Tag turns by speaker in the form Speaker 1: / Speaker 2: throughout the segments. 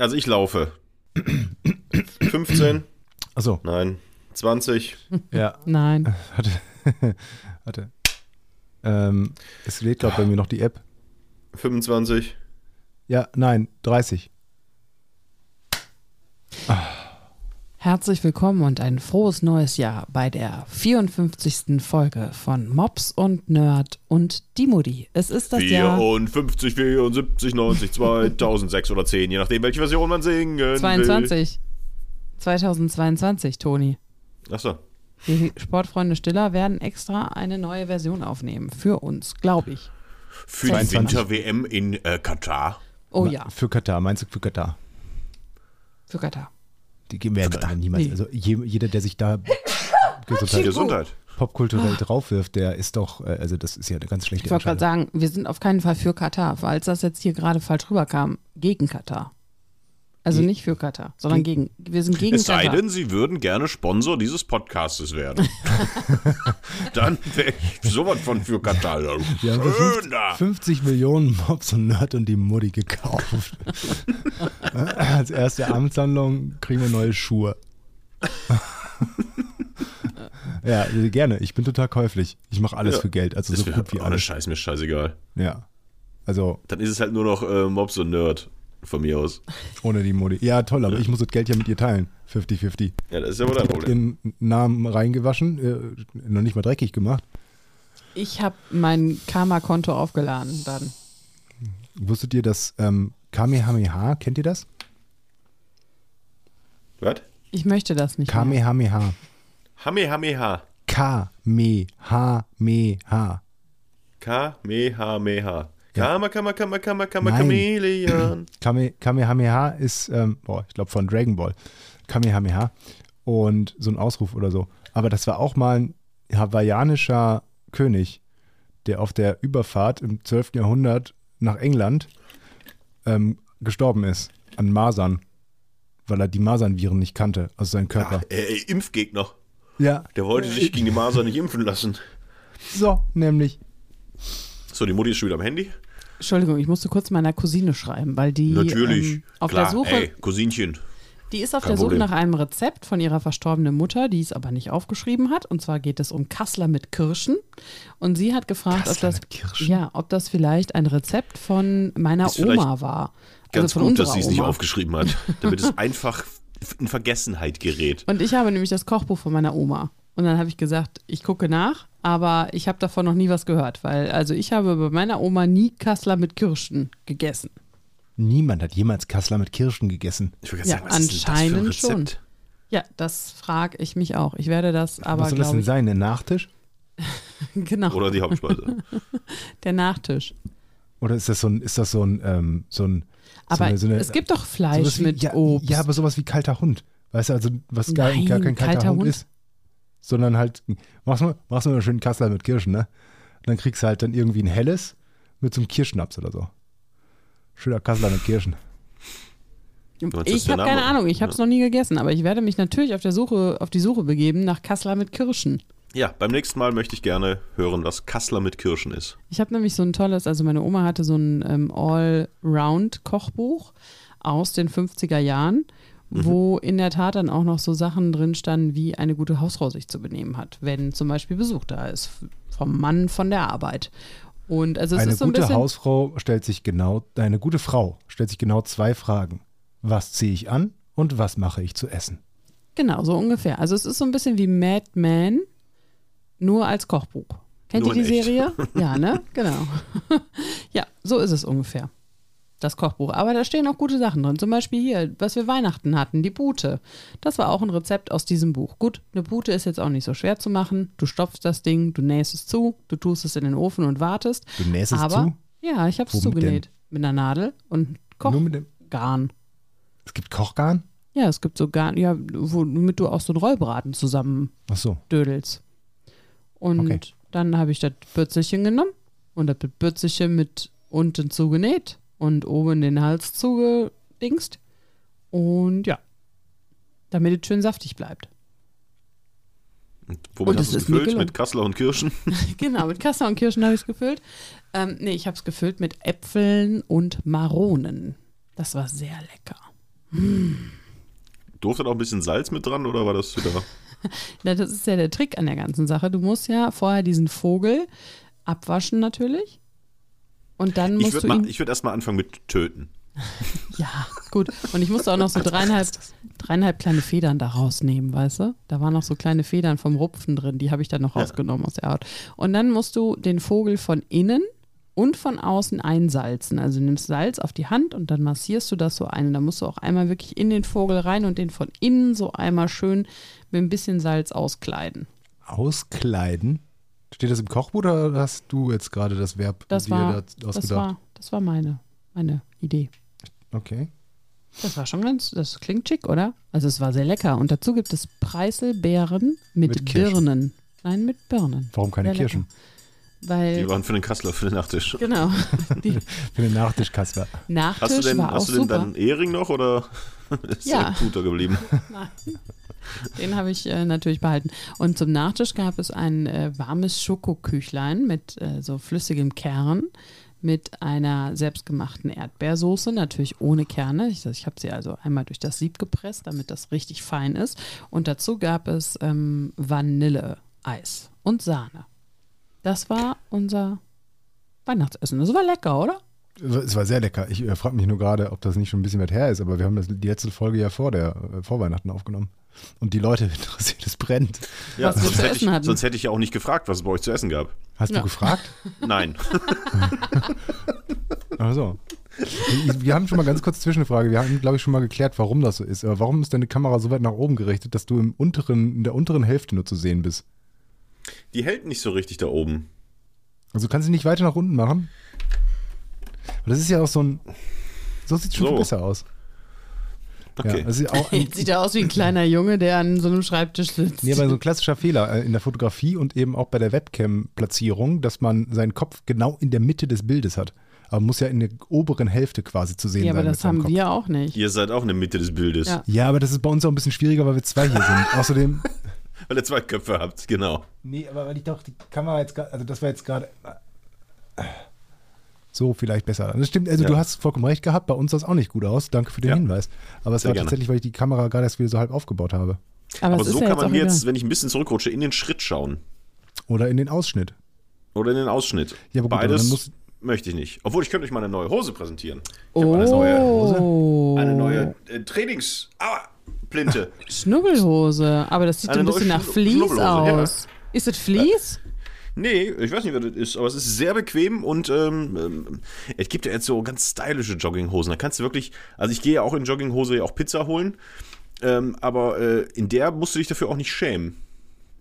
Speaker 1: Also ich laufe. 15?
Speaker 2: Achso,
Speaker 1: Nein. 20?
Speaker 2: ja.
Speaker 3: Nein.
Speaker 2: Warte. Warte. Ähm, es lädt gerade bei mir noch die App.
Speaker 1: 25?
Speaker 2: Ja, nein, 30.
Speaker 3: Herzlich willkommen und ein frohes neues Jahr bei der 54. Folge von Mops und Nerd und die Mutti. Es ist das Jahr
Speaker 1: 54, 74, 90, 2006 oder 10, je nachdem, welche Version man singen will.
Speaker 3: 22. 2022, Toni.
Speaker 1: Achso.
Speaker 3: Die Sportfreunde Stiller werden extra eine neue Version aufnehmen. Für uns, glaube ich.
Speaker 1: Für die
Speaker 2: 22.
Speaker 1: Winter-WM in äh, Katar.
Speaker 3: Oh ja,
Speaker 2: Für Katar, meinst du für Katar?
Speaker 3: für Katar.
Speaker 2: Die geben werden
Speaker 1: Katar.
Speaker 2: niemals.
Speaker 3: Nee.
Speaker 2: Also je, jeder, der sich da Gesundheit,
Speaker 1: Gesundheit.
Speaker 2: popkulturell draufwirft, der ist doch, äh, also das ist ja eine ganz schlechte
Speaker 3: Ich wollte gerade sagen, wir sind auf keinen Fall für Katar, falls das jetzt hier gerade falsch rüberkam. Gegen Katar. Also
Speaker 2: Ge-
Speaker 3: nicht für Katar, sondern gegen. Wir sind gegen
Speaker 1: Es sei
Speaker 3: Katar.
Speaker 1: denn, Sie würden gerne Sponsor dieses Podcastes werden. Dann wäre ich sowas von für Katar.
Speaker 2: Wir haben für
Speaker 1: Schön
Speaker 2: 50,
Speaker 1: da.
Speaker 2: 50 Millionen Mobs und Nerd und die Mutti gekauft. Als erste Amtshandlung kriegen wir neue Schuhe. ja, gerne. Ich bin total käuflich. Ich mache alles
Speaker 1: Ja.
Speaker 2: für Geld. Also so gut wie
Speaker 1: auch eine
Speaker 2: alles.
Speaker 1: Scheiß, mir scheißegal.
Speaker 2: Ja. Also
Speaker 1: Dann ist es halt nur noch äh, Mobs und Nerd von mir aus.
Speaker 2: ohne die Mutti. Ja, toll, aber ich muss das Geld ja mit ihr teilen. 50-50.
Speaker 1: Ja, das ist ja wohl dein Problem.
Speaker 2: ihren Namen reingewaschen, äh, noch nicht mal dreckig gemacht.
Speaker 3: Ich habe mein Karma-Konto aufgeladen dann.
Speaker 2: Wusstet ihr, dass ähm, Kamehameha, kennt ihr das?
Speaker 1: Was?
Speaker 3: Ich möchte das nicht.
Speaker 2: Kamehameha.
Speaker 1: Hamehameha.
Speaker 2: Kamehameha.
Speaker 1: Kamehameha. Kama, kama, kama, kama, kama. Chameleon.
Speaker 2: Kame, Kamehameha ist, ähm, boah, ich glaube von Dragon Ball. Kamehameha. Und so ein Ausruf oder so. Aber das war auch mal ein hawaiianischer König, der auf der Überfahrt im 12. Jahrhundert nach England ähm, gestorben ist. An Masern. Weil er die Masernviren nicht kannte, also seinen Körper.
Speaker 1: Ach, äh, Impfgegner.
Speaker 2: Ja,
Speaker 1: Der wollte sich gegen die Masern nicht impfen lassen.
Speaker 2: so, nämlich.
Speaker 1: So, die Mutti ist schon wieder am Handy.
Speaker 3: Entschuldigung, ich musste kurz meiner Cousine schreiben, weil die
Speaker 1: Natürlich.
Speaker 3: ähm, auf
Speaker 1: Klar.
Speaker 3: der Suche,
Speaker 1: Ey, Cousinchen.
Speaker 3: die ist auf
Speaker 1: kein
Speaker 3: der Suche
Speaker 1: Problem.
Speaker 3: nach einem Rezept von ihrer verstorbenen Mutter, die es aber nicht aufgeschrieben hat. Und zwar geht es um Kassler mit Kirschen. Und sie hat gefragt, ob
Speaker 2: Kassler
Speaker 3: das,
Speaker 2: mit Kirschen?
Speaker 3: ja, ob das vielleicht ein Rezept von meiner
Speaker 1: Ist
Speaker 3: Oma war.
Speaker 1: Ganz
Speaker 3: also
Speaker 1: gut, dass sie es nicht aufgeschrieben hat, damit es einfach in Vergessenheit gerät.
Speaker 3: Und ich habe nämlich das Kochbuch von meiner Oma. Und dann habe ich gesagt, ich gucke nach, aber ich habe davon noch nie was gehört, weil also ich habe bei meiner Oma nie Kassler mit Kirschen gegessen.
Speaker 2: Niemand hat jemals Kassler mit Kirschen gegessen.
Speaker 1: Ich wollte
Speaker 3: Ja,
Speaker 1: sagen, was ist denn das für ein
Speaker 3: anscheinend schon.
Speaker 1: Rezept?
Speaker 3: Ja, das frage ich mich auch. Ich werde das aber,
Speaker 2: Was soll das denn
Speaker 3: ich,
Speaker 2: sein? Ein Nachtisch?
Speaker 3: genau,
Speaker 1: Oder die Hauptspeise.
Speaker 3: der Nachtisch.
Speaker 2: Oder ist das so ein, ist das so ein, ähm, so ein
Speaker 3: Aber
Speaker 2: so eine, so eine,
Speaker 3: es gibt doch Fleisch
Speaker 2: wie,
Speaker 3: mit
Speaker 2: ja,
Speaker 3: Obst.
Speaker 2: Ja, aber sowas wie kalter Hund. Weißt du, also was gar,
Speaker 3: Nein,
Speaker 2: gar kein kalter,
Speaker 3: kalter
Speaker 2: Hund,
Speaker 3: Hund?
Speaker 2: ist. Sondern halt, machst du machst du mal einen schönen Kassler mit Kirschen, ne? Und dann kriegst du halt dann irgendwie ein helles mit so einem Kirschnaps oder so. Schöner Kassler mit Kirschen.
Speaker 3: ich habe keine? Ahnung, ich habe es noch nie gegessen, aber ich werde mich natürlich auf, der Suche, auf die Suche begeben nach Kassler mit Kirschen.
Speaker 1: Ja, beim nächsten Mal möchte ich gerne hören, was Kassler mit Kirschen ist.
Speaker 3: Ich habe nämlich so ein tolles, also meine Oma hatte so ein ähm, All-Round-Kochbuch aus den 50er Jahren, wo in der Tat dann auch noch so Sachen drin standen, wie eine gute Hausfrau sich zu benehmen hat, wenn zum Beispiel Besuch da ist vom Mann von der Arbeit. Und also es
Speaker 2: eine
Speaker 3: ist so ein
Speaker 2: gute
Speaker 3: bisschen,
Speaker 2: Hausfrau stellt sich genau, eine gute Frau stellt sich genau zwei Fragen. Was ziehe ich an und was mache ich zu essen?
Speaker 3: genau, so ungefähr. Also es ist so ein bisschen wie Mad Men, nur als Kochbuch. Kennt
Speaker 1: Nur
Speaker 3: ihr die
Speaker 1: echt.
Speaker 3: Serie? Ja, ne? Genau. ja, so ist es ungefähr. Das Kochbuch. Aber da stehen auch gute Sachen drin. Zum Beispiel hier, was wir Weihnachten hatten, die Bute. Das war auch ein Rezept aus diesem Buch. Gut, eine Bute ist jetzt auch nicht so schwer zu machen. Du stopfst das Ding, du nähst es zu, du tust es in den Ofen und wartest.
Speaker 2: Du nähst es
Speaker 3: Aber,
Speaker 2: zu?
Speaker 3: ja, ich habe es zugenäht. Mit einer Nadel und Kochgarn.
Speaker 2: es gibt Kochgarn?
Speaker 3: Ja, es gibt so Garn, ja, womit du auch so einen Rollbraten zusammen
Speaker 2: Ach so.
Speaker 3: Dödels. Und
Speaker 2: Okay.
Speaker 3: dann habe ich das Bürzelchen genommen und das Bürzelchen mit unten zugenäht und oben den Hals zugedingst. Und ja, damit es schön saftig bleibt.
Speaker 1: Und womit
Speaker 3: Und
Speaker 1: hast du es gefüllt? Mit Kassler und Kirschen?
Speaker 3: genau, mit Kassler und Kirschen habe ich es gefüllt. Ähm, nee, ich habe es gefüllt mit Äpfeln und Maronen. Das war sehr lecker.
Speaker 1: Durfte da auch ein bisschen Salz mit dran oder war das wieder.
Speaker 3: Na, das ist ja der Trick an der ganzen Sache. Du musst ja vorher diesen Vogel abwaschen natürlich. Und dann
Speaker 1: Ich
Speaker 3: musst
Speaker 1: würde
Speaker 3: du ihn.
Speaker 1: würd erstmal anfangen mit töten.
Speaker 3: Ja, gut. Und ich musste auch noch so dreieinhalb, dreieinhalb kleine Federn da rausnehmen, weißt du? Da waren noch so kleine Federn vom Rupfen drin, die habe ich dann noch rausgenommen aus der Haut. Und dann musst du den Vogel von innen und von außen einsalzen. Also du nimmst Salz auf die Hand und dann massierst du das so ein. Und dann musst du auch einmal wirklich in den Vogel rein und den von innen so einmal schön mit ein bisschen Salz auskleiden.
Speaker 2: Auskleiden? Steht das im Kochbuch oder hast du jetzt gerade das Verb
Speaker 3: Das
Speaker 2: dir
Speaker 3: war,
Speaker 2: da
Speaker 3: das
Speaker 2: ausgedacht?
Speaker 3: war, das war meine, meine Idee.
Speaker 2: Okay.
Speaker 3: Das war schon ganz, das klingt schick, oder? Also es war sehr lecker. Und dazu gibt es Preiselbeeren mit,
Speaker 2: Mit Kirschen.
Speaker 3: Birnen. Nein, mit Birnen.
Speaker 2: Warum keine
Speaker 3: Sehr lecker. Weil,
Speaker 1: Die waren für den Kassler, für den Nachtisch.
Speaker 3: genau,
Speaker 2: Für den Nachtischkasper.
Speaker 3: Nachtisch
Speaker 1: Hast du denn,
Speaker 3: war auch
Speaker 1: hast du denn
Speaker 3: super.
Speaker 1: deinen Ehering noch oder ist
Speaker 3: Ja.
Speaker 1: der Puter geblieben?
Speaker 3: Nein. Den habe ich äh, natürlich behalten. Und zum Nachtisch gab es ein äh, warmes Schokoküchlein mit äh, so flüssigem Kern, mit einer selbstgemachten Erdbeersoße, natürlich ohne Kerne. Ich, ich habe sie also einmal durch das Sieb gepresst, damit das richtig fein ist. Und dazu gab es ähm, Vanilleeis und Sahne. Das war unser Weihnachtsessen. Das war lecker, oder?
Speaker 2: Es war sehr lecker. Ich äh, frage mich nur gerade, ob das nicht schon ein bisschen weit her ist, aber wir haben das, die letzte Folge ja vor der äh, vor Weihnachten aufgenommen. Und die Leute interessiert, es brennt.
Speaker 1: Ja, sonst,
Speaker 3: zu
Speaker 1: hätte ich, sonst hätte ich ja auch nicht gefragt, was es bei euch zu essen gab.
Speaker 2: Hast
Speaker 3: Ja.
Speaker 2: du gefragt?
Speaker 1: Nein.
Speaker 2: Ach so. Wir- Wir haben schon mal ganz kurz Zwischenfrage. Wir haben, glaube ich, schon mal geklärt, warum das so ist. Aber warum ist deine Kamera so weit nach oben gerichtet, dass du im unteren, in der unteren Hälfte nur zu sehen bist?
Speaker 1: Die hält nicht so richtig da oben.
Speaker 2: Also kannst du nicht weiter nach unten machen? Aber das ist ja auch so ein. So sieht es schon
Speaker 1: So.
Speaker 2: viel besser aus.
Speaker 1: Okay.
Speaker 2: Ja,
Speaker 3: Jetzt sieht er aus wie ein kleiner Junge, der an so einem Schreibtisch sitzt.
Speaker 2: nee, aber so ein klassischer Fehler äh, in der Fotografie und eben auch bei der Webcam-Platzierung, dass man seinen Kopf genau in der Mitte des Bildes hat. Aber muss ja in der oberen Hälfte quasi zu sehen
Speaker 3: ja,
Speaker 2: sein.
Speaker 3: aber
Speaker 2: mit
Speaker 3: das haben
Speaker 2: Kopf.
Speaker 3: wir auch nicht.
Speaker 1: Ihr seid auch in der Mitte des Bildes,
Speaker 3: Ja.
Speaker 2: Ja, aber das ist bei uns auch ein bisschen schwieriger, weil wir zwei hier sind. Außerdem.
Speaker 1: Weil ihr zwei Köpfe habt, genau.
Speaker 2: Nee, aber weil ich doch die Kamera jetzt gerade, also das war jetzt gerade so vielleicht besser. Das stimmt, also
Speaker 1: Ja.
Speaker 2: du hast vollkommen recht gehabt, bei uns sah es auch nicht gut aus. Danke für den
Speaker 1: Ja.
Speaker 2: Hinweis. Aber es
Speaker 1: Sehr
Speaker 2: war
Speaker 1: gerne.
Speaker 2: tatsächlich, weil ich die Kamera gerade erst wieder so halb aufgebaut habe.
Speaker 3: Aber,
Speaker 1: Aber so kann
Speaker 3: jetzt
Speaker 1: man jetzt,
Speaker 3: egal.
Speaker 1: wenn ich ein bisschen zurückrutsche, in den Schritt schauen.
Speaker 2: Oder in den Ausschnitt.
Speaker 1: Oder in den Ausschnitt.
Speaker 2: Ja, aber gut, aber
Speaker 1: Beides möchte ich nicht. Obwohl, ich könnte euch mal eine neue Hose präsentieren. Ich habe eine neue
Speaker 3: Oh,
Speaker 1: Eine neue äh, Trainings... Aua, Plinte.
Speaker 3: Schnubbelhose. Aber das sieht
Speaker 1: Eine
Speaker 3: ein bisschen nach Vlies
Speaker 1: Schnubbelhose, ja.
Speaker 3: aus. Ist es Vlies?
Speaker 1: Nee, ich weiß nicht, wer das ist, aber es ist sehr bequem und ähm, ähm, es gibt ja jetzt so ganz stylische Jogginghosen. Da kannst du wirklich, also ich gehe ja auch in Jogginghose ja auch Pizza holen, ähm, aber äh, in der musst du dich dafür auch nicht schämen.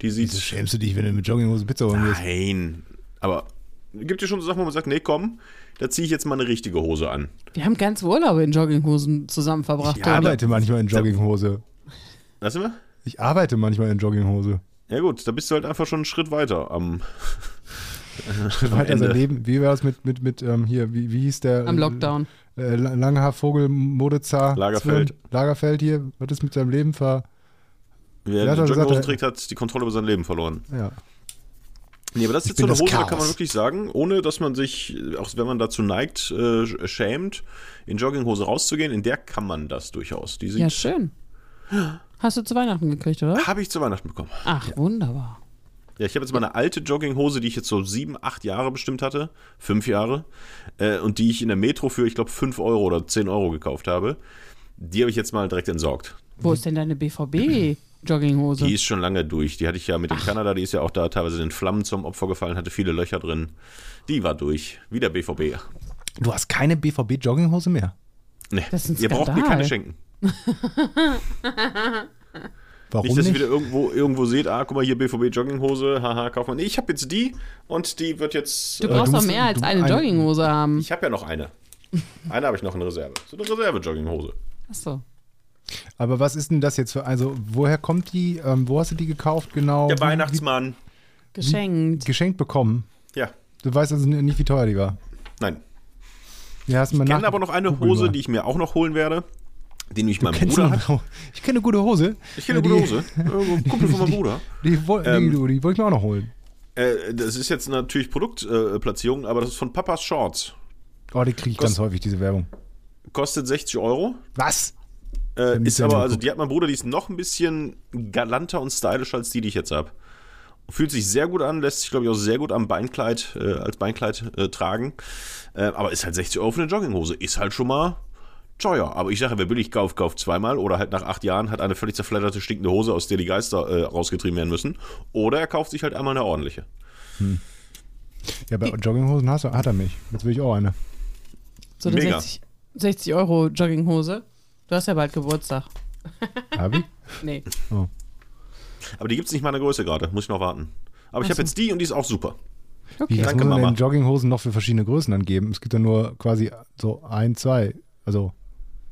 Speaker 1: Die sieht.
Speaker 2: Wieso schämst du dich, wenn du mit Jogginghose Pizza holen gehst?
Speaker 1: Nein, aber gibt ja schon so Sachen, wo man sagt, nee, komm, da ziehe ich jetzt mal eine richtige Hose an.
Speaker 3: Wir haben ganze Urlaube in Jogginghosen zusammen verbracht.
Speaker 2: Ich arbeite manchmal in Jogginghose.
Speaker 1: Weißt du mal?
Speaker 2: Ich arbeite manchmal in Jogginghose.
Speaker 1: Ja gut, da bist du halt einfach schon einen Schritt weiter am,
Speaker 2: Schritt weiter sein
Speaker 1: Ende.
Speaker 2: Leben. Wie war es mit, mit, mit ähm, hier, wie, wie hieß der?
Speaker 3: Am Lockdown.
Speaker 2: Äh, Langhaar-Vogel, Modezar.
Speaker 1: Lagerfeld.
Speaker 2: Zwirn- Lagerfeld hier. Was ist mit seinem Leben ver.
Speaker 1: Wer
Speaker 2: Ja,
Speaker 1: die
Speaker 2: hat er gesagt,
Speaker 1: Jogginghose
Speaker 2: er-
Speaker 1: trägt, hat die Kontrolle über sein Leben verloren.
Speaker 2: Ja.
Speaker 1: Nee, aber das ist
Speaker 2: Ich
Speaker 1: jetzt so eine Hose, da
Speaker 2: Chaos.
Speaker 1: kann man wirklich sagen, ohne dass man sich, auch wenn man dazu neigt, äh, schämt, in Jogginghose rauszugehen, in der kann man das durchaus. Die sieht,
Speaker 3: Ja, schön. Hast du zu Weihnachten gekriegt, oder?
Speaker 1: habe ich zu Weihnachten bekommen.
Speaker 3: Ach, wunderbar.
Speaker 1: Ja, ich habe jetzt meine alte Jogginghose, die ich jetzt so sieben, acht Jahre bestimmt hatte, fünf Jahre, äh, und die ich in der Metro für, ich glaube, fünf Euro oder zehn Euro gekauft habe. Die habe ich jetzt mal direkt entsorgt.
Speaker 3: Wo ist denn deine BVB-Jogginghose?
Speaker 1: Die ist schon lange durch. Die hatte ich ja mit in Kanada, die ist ja auch da teilweise den Flammen zum Opfer gefallen, hatte viele Löcher drin. Die war durch. Wie der BVB.
Speaker 2: Du hast keine BVB-Jogginghose mehr.
Speaker 1: Nee,
Speaker 3: Das ist ein
Speaker 1: ihr braucht mir keine schenken.
Speaker 2: Warum
Speaker 1: Nicht, dass
Speaker 2: nicht?
Speaker 1: ihr wieder irgendwo, irgendwo seht, ah, guck mal hier BVB Jogginghose, haha, kauf mal. Nee, ich habe jetzt die und die wird jetzt.
Speaker 3: Du
Speaker 1: äh,
Speaker 3: brauchst doch mehr als eine
Speaker 2: eine-
Speaker 3: Jogginghose haben.
Speaker 1: ich habe ja noch eine. Eine habe ich noch in Reserve. So eine Reserve-Jogginghose.
Speaker 3: Achso.
Speaker 2: Aber was ist denn das jetzt für, also woher kommt die, ähm, wo hast du die gekauft genau?
Speaker 1: Der
Speaker 2: Wie-
Speaker 1: Weihnachtsmann.
Speaker 3: Geschenkt.
Speaker 2: wie- Geschenkt bekommen.
Speaker 1: Ja,
Speaker 2: Du weißt also nicht, wie teuer die war.
Speaker 1: nein.
Speaker 2: Ja, hast
Speaker 1: Ich kenne aber noch eine Hose,
Speaker 2: mal.
Speaker 1: die ich mir auch noch holen werde. Die nämlich mein
Speaker 2: Kennst
Speaker 1: Bruder hat.
Speaker 2: Ich kenne eine gute Hose.
Speaker 1: Ich kenne eine
Speaker 2: Ja,
Speaker 1: gute
Speaker 2: die-
Speaker 1: Hose. Äh, ein Kumpel von meinem Bruder.
Speaker 2: Die, woll- die,
Speaker 1: Ähm,
Speaker 2: die wollte ich mir auch noch holen.
Speaker 1: Äh, das ist jetzt natürlich Produktplatzierung, aber das ist von Papas Shorts.
Speaker 2: Oh, die kriege ich
Speaker 1: Kost-
Speaker 2: ganz häufig, diese Werbung.
Speaker 1: Kostet 60 Euro.
Speaker 2: Was?
Speaker 1: Äh, ist aber, also die hat mein Bruder, die ist noch ein bisschen galanter und stylischer als die, die ich jetzt habe. Fühlt sich sehr gut an, lässt sich, glaube ich, auch sehr gut am Beinkleid, äh, als Beinkleid äh, tragen. Äh, aber ist halt 60 Euro für eine Jogginghose. Ist halt schon mal teuer. Aber ich sage, wer billig kauft, kauft zweimal. Oder halt nach acht Jahren hat eine völlig zerfledderte, stinkende Hose, aus der die Geister äh, rausgetrieben werden müssen. Oder er kauft sich halt einmal eine ordentliche.
Speaker 2: Ja, bei Jogginghosen hast du, hat er mich. Jetzt will ich auch eine.
Speaker 3: So eine
Speaker 1: Mega.
Speaker 3: 60, 60 Euro Jogginghose. Du hast ja bald Geburtstag.
Speaker 2: Hab ich?
Speaker 3: Nee.
Speaker 1: Aber die gibt es nicht mal in der Größe gerade. Muss ich noch warten. Aber ich habe jetzt die und die ist auch super.
Speaker 2: Wie
Speaker 3: Okay.
Speaker 2: was
Speaker 1: Danke,
Speaker 2: muss man
Speaker 1: Mama.
Speaker 2: denn Jogginghosen noch für verschiedene Größen angeben? Es gibt ja nur quasi so ein, zwei. Also,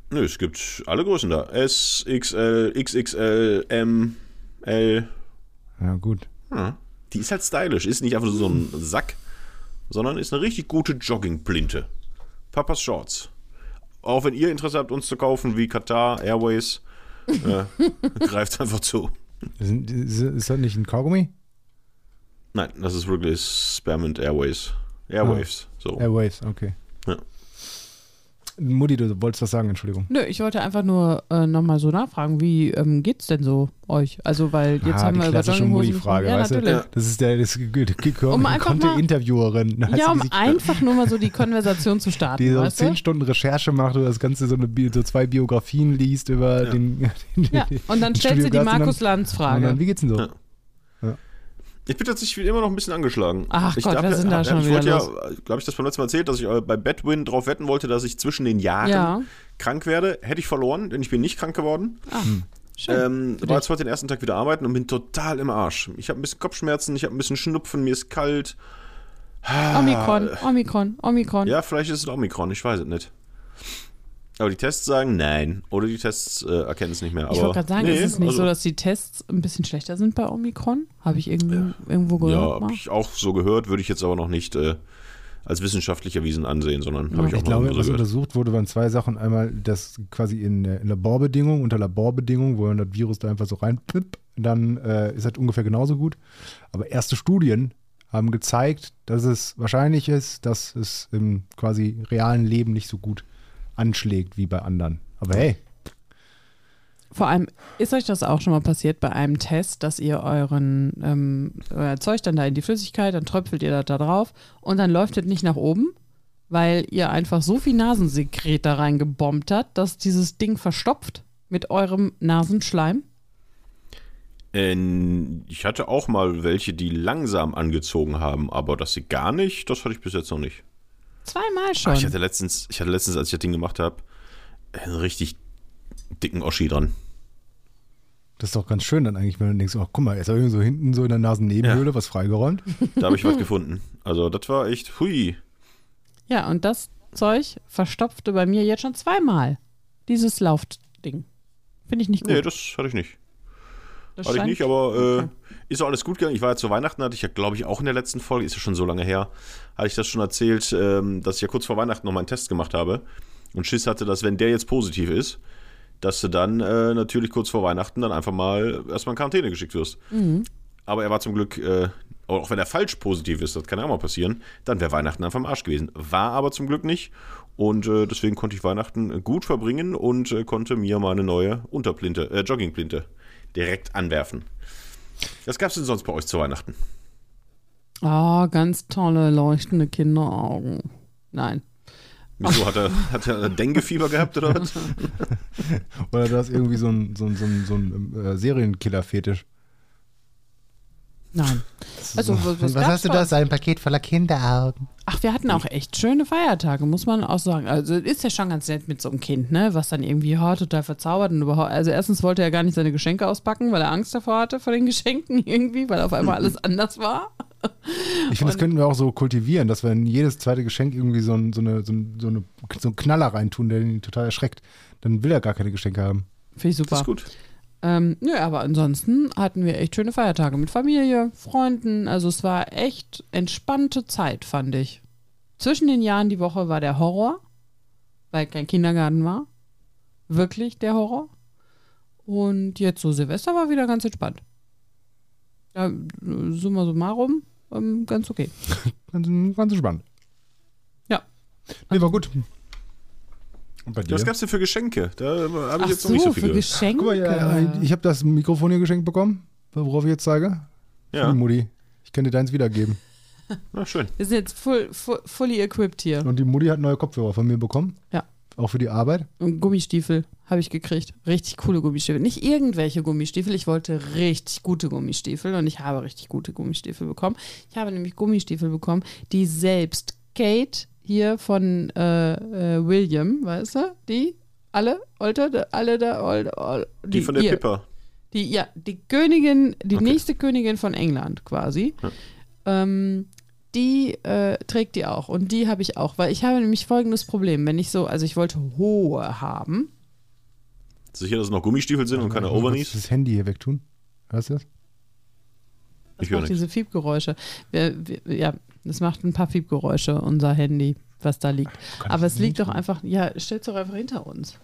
Speaker 1: Nö, es gibt alle Größen da. S, XL, XXL, M, L.
Speaker 2: ja gut.
Speaker 1: Ja. Die ist halt stylisch. Ist nicht einfach so ein Sack, sondern ist eine richtig gute Joggingplinte. Papas Shorts. Auch wenn ihr Interesse habt, uns zu kaufen, wie Qatar Airways, äh, greift einfach zu.
Speaker 2: Ist, das nicht ein Kaugummi?
Speaker 1: Nein, das ist wirklich Spearmint Airways. Airwaves. So.
Speaker 2: Airways, okay.
Speaker 1: Ja.
Speaker 2: Mutti, du wolltest was sagen, Entschuldigung.
Speaker 3: Nö, ich wollte einfach nur äh, nochmal so nachfragen, wie ähm, geht's denn so euch? Also, weil jetzt
Speaker 2: ah,
Speaker 3: haben
Speaker 2: die
Speaker 3: wir über
Speaker 2: klassische
Speaker 3: Jogginghosen
Speaker 2: Mutti-Frage,
Speaker 3: gesprochen.
Speaker 2: weißt
Speaker 3: ja,
Speaker 2: du? Das ist der das ge- ge-
Speaker 3: Um einfach
Speaker 2: gekonnte
Speaker 3: mal-
Speaker 2: Interviewerin.
Speaker 3: Ja,
Speaker 2: die,
Speaker 3: um
Speaker 2: die,
Speaker 3: einfach nur mal so die Konversation zu starten,
Speaker 2: die so
Speaker 3: weißt
Speaker 2: zehn
Speaker 3: du?
Speaker 2: Stunden Recherche macht oder das Ganze so, eine, Bi- so zwei Biografien liest über
Speaker 1: Ja.
Speaker 2: den, den
Speaker 3: Ja, und dann stellt sie die
Speaker 2: Studiogast und dann-
Speaker 3: Markus Lanz
Speaker 2: Und dann,
Speaker 3: Frage.
Speaker 2: wie geht's denn so?
Speaker 1: Ja. Ich bin tatsächlich immer noch ein bisschen angeschlagen.
Speaker 3: Ach
Speaker 1: ich
Speaker 3: Gott,
Speaker 1: ja-
Speaker 3: ist denn da schon
Speaker 1: Ich
Speaker 3: wieder
Speaker 1: wollte ja,
Speaker 3: los?
Speaker 1: glaube ich, das beim letzten Mal erzählt, dass ich äh, bei Badwin drauf wetten wollte, dass ich zwischen den Jahren
Speaker 3: Ja.
Speaker 1: krank werde. Hätte ich verloren, denn ich bin nicht krank geworden.
Speaker 3: Ah, schön.
Speaker 1: Ähm, war jetzt heute den ersten Tag wieder arbeiten und bin total im Arsch. Ich habe ein bisschen Kopfschmerzen, ich habe ein bisschen Schnupfen, mir ist kalt.
Speaker 3: Omikron, Omikron, Omikron.
Speaker 1: Ja, vielleicht ist es Omikron, ich weiß es nicht. Aber die Tests sagen nein. Oder die Tests äh, erkennen es nicht mehr.
Speaker 3: Ich
Speaker 1: Aber,
Speaker 3: wollte gerade sagen,
Speaker 1: nee,
Speaker 3: ist es nicht
Speaker 1: also,
Speaker 3: so, dass die Tests ein bisschen schlechter sind bei Omikron? Habe ich irgendwie, irgendwo
Speaker 1: Ja,
Speaker 3: gehört?
Speaker 1: habe
Speaker 3: mal?
Speaker 1: ich auch so gehört, würde ich jetzt aber noch nicht äh, als wissenschaftlich erwiesen ansehen, sondern habe ich auch
Speaker 2: Ich
Speaker 1: mal
Speaker 2: glaube,
Speaker 1: so
Speaker 2: was
Speaker 1: gehört.
Speaker 2: untersucht wurde, waren zwei Sachen. Einmal das quasi in äh, Laborbedingungen, unter Laborbedingungen, wo man das Virus da einfach so reinpippt, dann äh, ist das ungefähr genauso gut. Aber erste Studien haben gezeigt, dass es wahrscheinlich ist, dass es im quasi realen Leben nicht so gut anschlägt wie bei anderen. Aber hey,
Speaker 3: Vor allem, ist euch das auch schon mal passiert bei einem Test, dass ihr euren ähm, euer Zeug dann da in die Flüssigkeit, dann tröpfelt ihr das da drauf und dann läuft es nicht nach oben, weil ihr einfach so viel Nasensekret da reingebombt habt, dass dieses Ding verstopft mit eurem Nasenschleim?
Speaker 1: Äh, ich hatte auch mal welche, die langsam angezogen haben, aber dass sie gar nicht, das hatte ich bis jetzt noch nicht.
Speaker 3: Zweimal schon.
Speaker 1: Ach, ich hatte letztens, ich hatte letztens, als ich das Ding gemacht habe, einen richtig dicken Oschi dran.
Speaker 2: das ist doch ganz schön dann eigentlich, wenn du denkst, oh, guck mal, jetzt habe ich so hinten so in der Nasennebenhöhle was freigeräumt.
Speaker 1: Da habe ich was gefunden. Also das war echt, hui.
Speaker 3: ja, und das Zeug verstopfte bei mir jetzt schon zweimal. Dieses Laufding. Finde ich nicht gut.
Speaker 1: Nee, das hatte ich nicht.
Speaker 3: Das
Speaker 1: Hatte ich nicht, aber äh,
Speaker 3: Okay.
Speaker 1: Ist auch alles gut gegangen. Ich war ja zu Weihnachten, hatte ich ja, glaube ich, auch in der letzten Folge, ist ja schon so lange her, hatte ich das schon erzählt, ähm, dass ich ja kurz vor Weihnachten noch mal einen Test gemacht habe und Schiss hatte, dass wenn der jetzt positiv ist, dass du dann äh, natürlich kurz vor Weihnachten dann einfach mal erstmal in Quarantäne geschickt wirst.
Speaker 3: Mhm.
Speaker 1: Aber er war zum Glück, äh, auch wenn er falsch positiv ist, das kann ja auch mal passieren, dann wäre Weihnachten einfach im Arsch gewesen. War aber zum Glück nicht. Und äh, deswegen konnte ich Weihnachten gut verbringen und äh, konnte mir meine neue Unterplinte, äh, Joggingplinte direkt anwerfen. Was gab es denn sonst bei euch zu Weihnachten?
Speaker 3: Oh, ganz tolle, leuchtende Kinderaugen. Nein.
Speaker 1: Wieso hat er, hat er Dengue-Fieber gehabt oder was?
Speaker 2: Oder du hast irgendwie so einen so einen- so einen- so einen, äh, Serienkiller-Fetisch.
Speaker 3: Nein. Also, was, was,
Speaker 2: Was hast du da?
Speaker 3: uns?
Speaker 2: Ein Paket voller Kinderaugen.
Speaker 3: Ach, wir hatten auch echt schöne Feiertage, muss man auch sagen. Also ist ja schon ganz nett mit so einem Kind, ne? Was dann irgendwie ja, total verzaubert und überhaupt. Also erstens wollte er gar nicht seine Geschenke auspacken, weil er Angst davor hatte vor den Geschenken irgendwie, weil auf einmal alles anders war.
Speaker 2: Ich finde, das könnten wir auch so kultivieren, dass wir in jedes zweite Geschenk irgendwie so, ein, so, eine, so, ein, so, eine, so einen Knaller reintun, der ihn total erschreckt. Dann will er gar keine Geschenke haben.
Speaker 3: Finde ich super.
Speaker 1: Das ist gut.
Speaker 3: Ähm, nö, aber ansonsten hatten wir echt schöne Feiertage mit Familie, Freunden. Also es war echt entspannte Zeit, fand ich. Zwischen den Jahren die Woche war der Horror, weil kein Kindergarten war. Wirklich der Horror. Und jetzt so Silvester war wieder ganz entspannt. Ja, summa summarum, ähm, ganz okay.
Speaker 2: Ganz, ganz spannend.
Speaker 3: Ja.
Speaker 2: Nee, war gut. Und bei dir?
Speaker 1: Was gab's denn für Geschenke? Da habe ich
Speaker 3: Ach
Speaker 1: jetzt
Speaker 3: so,
Speaker 1: noch nicht so
Speaker 3: für
Speaker 1: viele.
Speaker 3: Geschenke.
Speaker 2: Guck mal, ja, ich habe das Mikrofon hier geschenkt bekommen, worauf ich jetzt zeige. Für
Speaker 1: Ja,
Speaker 2: die Mutti. Ich kann dir deins wiedergeben.
Speaker 1: na schön.
Speaker 3: Wir sind jetzt full, full, fully equipped hier.
Speaker 2: Und die Mutti hat neue Kopfhörer von mir bekommen.
Speaker 3: Ja.
Speaker 2: Auch für die Arbeit.
Speaker 3: Und Gummistiefel habe ich gekriegt. Richtig coole Gummistiefel. Nicht irgendwelche Gummistiefel. Ich wollte richtig gute Gummistiefel und ich habe richtig gute Gummistiefel bekommen. Ich habe nämlich Gummistiefel bekommen, die selbst Kate hier von äh, äh, William, weißt du, die alle, Olter, alle da, Olter, Olter,
Speaker 1: Die von der
Speaker 3: hier,
Speaker 1: Pippa.
Speaker 3: Die, ja, die Königin, die
Speaker 1: Okay.
Speaker 3: nächste Königin von England quasi.
Speaker 1: Ja.
Speaker 3: Ähm, die äh, trägt die auch. Und die habe ich auch, weil ich habe nämlich folgendes Problem. Wenn ich so, also ich wollte hohe haben.
Speaker 1: Sicher, dass es noch Gummistiefel sind und keine
Speaker 2: Ich muss
Speaker 1: Overknees?
Speaker 2: Das Handy hier wegtun. Hörst du das?
Speaker 3: Das
Speaker 1: Ich höre
Speaker 3: macht
Speaker 1: nichts.
Speaker 3: diese Fiebgeräusche. Ja, das macht ein paar Fiebgeräusche, unser Handy, was da liegt. Aber es liegt doch einfach, ja, stell's doch einfach hinter uns.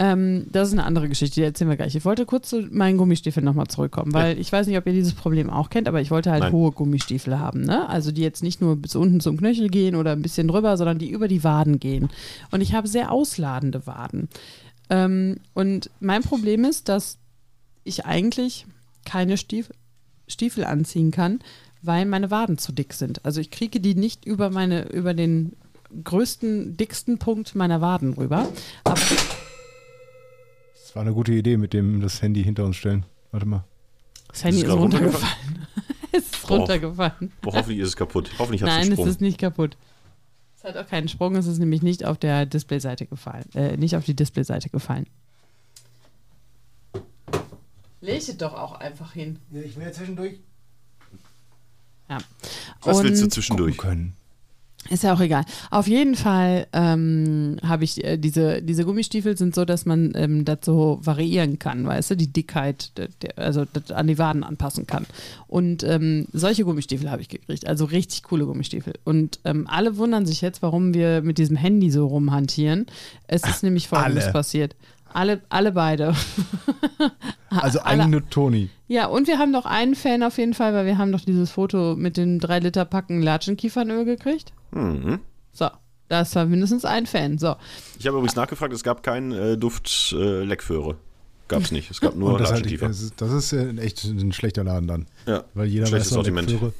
Speaker 3: Ähm, das ist eine andere Geschichte, die erzählen wir gleich. Ich wollte kurz zu meinen Gummistiefeln nochmal zurückkommen, weil ich weiß nicht, ob ihr dieses Problem auch kennt, aber ich wollte halt
Speaker 1: Nein.
Speaker 3: hohe Gummistiefel haben, ne? Also die jetzt nicht nur bis unten zum Knöchel gehen oder ein bisschen drüber, sondern die über die Waden gehen. Und ich habe sehr ausladende Waden. Ähm, und mein Problem ist, dass ich eigentlich keine Stiefel, Stiefel anziehen kann, weil meine Waden zu dick sind. Also ich kriege die nicht über meine, über den größten, dicksten Punkt meiner Waden rüber. Aber
Speaker 2: Das war eine gute Idee mit dem das Handy hinter uns stellen. Warte mal.
Speaker 3: das Handy
Speaker 1: Ist
Speaker 3: ist,
Speaker 1: es
Speaker 3: runtergefallen. es ist
Speaker 1: Boah.
Speaker 3: runtergefallen.
Speaker 1: Boah, hoffentlich ist es kaputt. Hoffentlich hat es
Speaker 3: Nein,
Speaker 1: einen
Speaker 3: es
Speaker 1: Sprung.
Speaker 3: ist nicht kaputt. Es hat auch keinen Sprung, es ist nämlich nicht auf der Displayseite gefallen. Äh, nicht auf die Displayseite gefallen. Leg es doch auch einfach hin.
Speaker 2: Ja, ich will ja zwischendurch
Speaker 3: Ja.
Speaker 1: Was willst du
Speaker 3: Und-
Speaker 1: zwischendurch?
Speaker 2: können.
Speaker 3: Ist ja auch egal. Auf jeden Fall ähm, habe ich äh, diese, diese Gummistiefel sind so, dass man ähm, dazu variieren kann, weißt du, die Dickheit, der, der, also das an die Waden anpassen kann. Und ähm, solche Gummistiefel habe ich gekriegt, also richtig coole Gummistiefel. Und ähm, alle wundern sich jetzt, warum wir mit diesem Handy so rumhantieren. Es ist nämlich folgendes
Speaker 2: alle.
Speaker 3: passiert. Alle, alle beide.
Speaker 2: Also eigentlich nur Toni.
Speaker 3: Ja, und wir haben doch einen Fan auf jeden Fall, weil wir haben doch dieses Foto mit den drei Liter Packen Latschenkiefernöl gekriegt.
Speaker 1: Mhm.
Speaker 3: So, das war mindestens ein Fan. So,
Speaker 1: Ich habe übrigens nachgefragt, es gab keinen äh, Duft-Leckführe. Gab es nicht. Es gab nur
Speaker 2: das, ich,
Speaker 1: Latschentiefer.
Speaker 2: das ist, das ist äh, echt ein schlechter Laden dann.
Speaker 1: Ja.
Speaker 2: Weil jeder
Speaker 1: Schlechtes
Speaker 2: weiß
Speaker 1: Sortiment.
Speaker 2: Lektüre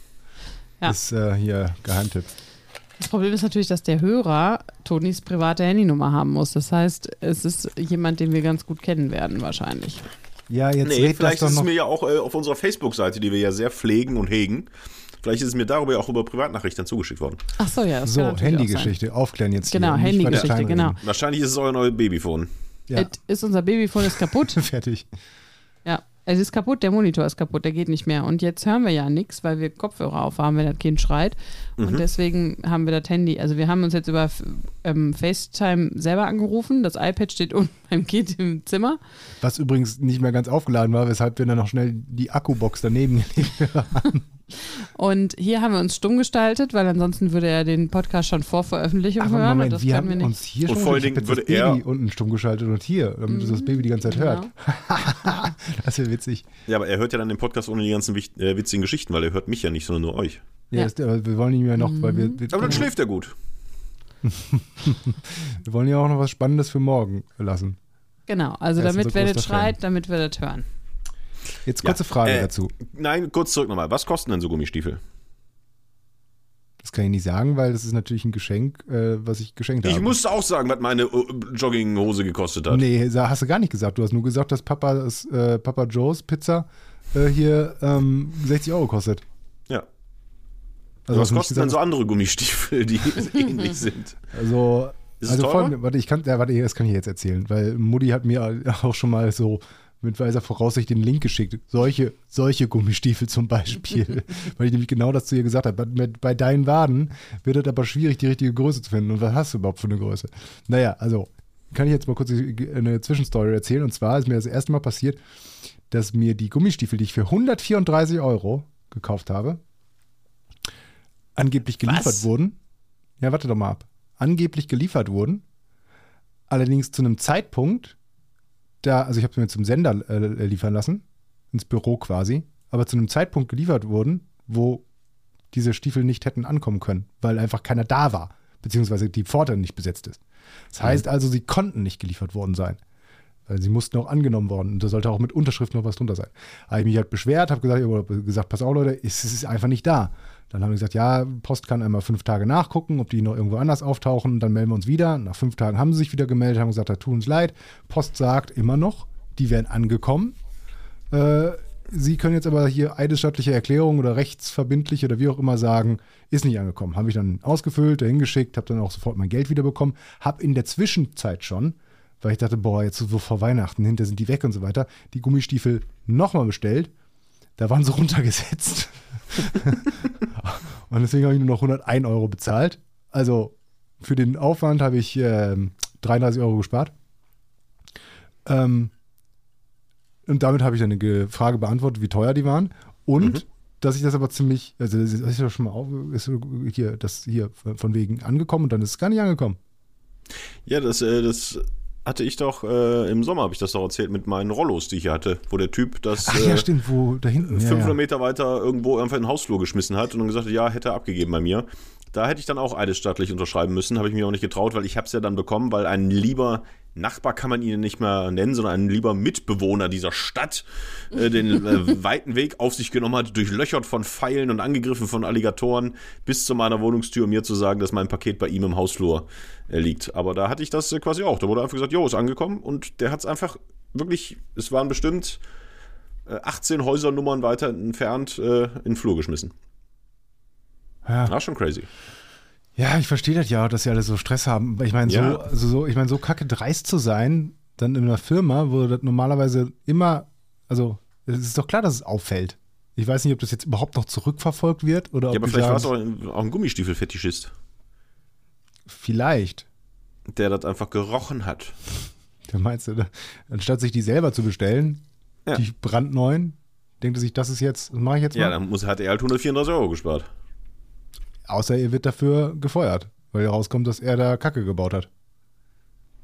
Speaker 3: Ja.
Speaker 2: ist äh, hier Geheimtipp.
Speaker 3: Das Problem ist natürlich, dass der Hörer Tonis private Handynummer haben muss. Das heißt, es ist jemand, den wir ganz gut kennen werden, wahrscheinlich.
Speaker 2: Ja, jetzt
Speaker 1: Nee, vielleicht
Speaker 2: doch
Speaker 1: ist es mir ja auch äh, auf unserer Facebook-Seite, die wir ja sehr pflegen und hegen, vielleicht ist es mir darüber ja auch über Privatnachrichten zugeschickt worden.
Speaker 3: Ach so, ja. Das
Speaker 2: So, Handygeschichte, aufklären jetzt
Speaker 3: Genau, Handygeschichte, genau.
Speaker 1: Wahrscheinlich ist es euer neues Babyphone.
Speaker 2: Ja,
Speaker 3: ist unser Babyphone ist kaputt.
Speaker 2: fertig.
Speaker 3: ja, es ist kaputt. Der Monitor ist kaputt. Der geht nicht mehr. Und jetzt hören wir ja nichts, weil wir Kopfhörer aufhaben, wenn das Kind schreit.
Speaker 2: Mhm.
Speaker 3: Und deswegen haben wir das Handy. Also wir haben uns jetzt über ähm, FaceTime selber angerufen. Das iPad steht unten beim Kind im Zimmer.
Speaker 2: Was übrigens nicht mehr ganz aufgeladen war, weshalb wir dann noch schnell die Akkubox daneben gelegt haben.
Speaker 3: Und hier haben wir uns stumm gestaltet, weil ansonsten würde er den Podcast schon vor Veröffentlichung
Speaker 2: Aber
Speaker 3: hören. und
Speaker 2: Moment,
Speaker 3: das
Speaker 2: wir
Speaker 3: können
Speaker 2: haben
Speaker 3: wir
Speaker 2: uns
Speaker 3: nicht.
Speaker 2: hier
Speaker 1: Und
Speaker 2: schon
Speaker 1: vor allen
Speaker 2: jetzt das
Speaker 1: würde
Speaker 2: Baby unten stumm geschaltet und hier, damit
Speaker 3: Mhm.
Speaker 2: das Baby die ganze Zeit hört.
Speaker 3: Genau.
Speaker 2: Das ist ja witzig.
Speaker 1: Ja, aber er hört ja dann den Podcast ohne die ganzen wicht- äh, witzigen Geschichten, weil er hört mich ja nicht, sondern nur euch.
Speaker 2: Ja,
Speaker 3: Ja.
Speaker 2: Ist, aber wir wollen nicht mehr noch, weil wir, wir,
Speaker 1: Aber dann schläft er gut.
Speaker 2: wir wollen ja auch noch was Spannendes für morgen lassen.
Speaker 3: Genau, also
Speaker 2: Er ist
Speaker 3: damit wer
Speaker 2: größter
Speaker 3: das schreit, damit wir das hören.
Speaker 2: Jetzt
Speaker 1: Ja,
Speaker 2: kurze Frage
Speaker 1: äh,
Speaker 2: dazu.
Speaker 1: Nein, kurz zurück nochmal. Was kosten denn so Gummistiefel?
Speaker 2: Das kann ich nicht sagen, weil das ist natürlich ein Geschenk, äh, was ich geschenkt habe.
Speaker 1: Ich musste auch sagen, was meine äh, Jogginghose gekostet hat.
Speaker 2: Nee, hast du gar nicht gesagt. Du hast nur gesagt, dass Papa, äh, Papa Joe's Pizza äh, hier ähm, 60 Euro kostet.
Speaker 1: Ja.
Speaker 2: Also
Speaker 1: was kosten denn so andere Gummistiefel, die ähnlich sind?
Speaker 2: Also, also
Speaker 1: teurer?
Speaker 2: folgende, warte, ich kann, ja, warte, das kann ich jetzt erzählen, weil Mutti hat mir auch schon mal so mit weiser Voraussicht den Link geschickt. Solche, solche Gummistiefel zum Beispiel. weil ich nämlich genau das zu ihr gesagt habe. Bei, bei deinen Waden wird es aber schwierig, die richtige Größe zu finden. Und was hast du überhaupt für eine Größe? Naja, also kann ich jetzt mal kurz eine Zwischenstory erzählen. Und zwar ist mir das erste Mal passiert, dass mir die Gummistiefel, die ich für 134 Euro gekauft habe, angeblich geliefert
Speaker 1: Was?
Speaker 2: wurden. Ja, warte doch mal ab. Angeblich geliefert wurden. Allerdings zu einem Zeitpunkt, da, also ich habe sie mir zum Sender äh, liefern lassen, ins Büro quasi, aber zu einem Zeitpunkt geliefert wurden, wo diese Stiefel nicht hätten ankommen können, weil einfach keiner da war. beziehungsweise die Pforte nicht besetzt ist. Das heißt also, sie konnten nicht geliefert worden sein. Weil sie mussten auch angenommen worden und da sollte auch mit Unterschrift noch was drunter sein. Habe ich mich halt beschwert, habe gesagt, hab gesagt, pass auf Leute, es ist einfach nicht da. Dann haben wir gesagt, ja, Post kann einmal fünf Tage nachgucken, ob die noch irgendwo anders auftauchen. Dann melden wir uns wieder. Nach fünf Tagen haben sie sich wieder gemeldet, haben gesagt, da tut uns leid. Post sagt immer noch, die wären angekommen. Äh, sie können jetzt aber hier eidesstattliche Erklärung oder rechtsverbindlich oder wie auch immer sagen, ist nicht angekommen. Habe ich dann ausgefüllt, dahin geschickt, habe dann auch sofort mein Geld wiederbekommen. Habe in der Zwischenzeit schon, weil ich dachte, boah, jetzt so vor Weihnachten, hinter sind die weg und so weiter, die Gummistiefel nochmal bestellt. Da waren sie runtergesetzt. und deswegen habe ich nur noch 101 Euro bezahlt. Also für den Aufwand habe ich äh, 33 Euro gespart. Ähm, und damit habe ich dann eine Frage beantwortet, wie teuer die waren. Und mhm. dass ich das aber ziemlich, also das ist ja schon mal auf, ist hier, das hier von wegen angekommen und dann ist es gar nicht angekommen.
Speaker 1: Ja, das, äh, das hatte ich doch äh, im Sommer, habe ich das doch erzählt, mit meinen Rollos, die ich hier hatte, wo der Typ das
Speaker 2: Ach, ja, äh, stimmt, wo da hinten
Speaker 1: 500 ja, ja. Meter weiter irgendwo einfach in den Hausflur geschmissen hat und dann gesagt hat, ja, hätte er abgegeben bei mir. Da hätte ich dann auch eidesstattlich unterschreiben müssen, habe ich mir auch nicht getraut, weil ich habe es ja dann bekommen, weil ein lieber Nachbar kann man ihn nicht mehr nennen, sondern ein lieber Mitbewohner dieser Stadt äh, den äh, weiten Weg auf sich genommen hat, durchlöchert von Pfeilen und angegriffen von Alligatoren bis zu meiner Wohnungstür, um mir zu sagen, dass mein Paket bei ihm im Hausflur äh, liegt. Aber da hatte ich das äh, quasi auch. Da wurde einfach gesagt, jo, ist angekommen und der hat es einfach wirklich, es waren bestimmt 18 äh, Häusernummern weiter entfernt äh, in den Flur geschmissen. Ja. War schon crazy.
Speaker 2: Ja, ich verstehe das ja, dass sie alle so Stress haben. Ich meine, ja. so, also so, ich meine, so kacke dreist zu sein, dann in einer Firma, wo das normalerweise immer, also es ist doch klar, dass es auffällt. Ich weiß nicht, ob das jetzt überhaupt noch zurückverfolgt wird oder
Speaker 1: Ja, aber vielleicht war es auch ein, auch ein Gummistiefelfetischist.
Speaker 2: Vielleicht.
Speaker 1: Der das einfach gerochen hat.
Speaker 2: Der meinst du, anstatt sich die selber zu bestellen, ja. die brandneuen, denkt er sich, das ist jetzt, das mache ich jetzt mal.
Speaker 1: Ja, dann muss, hat er halt 134 Euro gespart.
Speaker 2: Außer er wird dafür gefeuert, weil rauskommt, dass er da Kacke gebaut hat.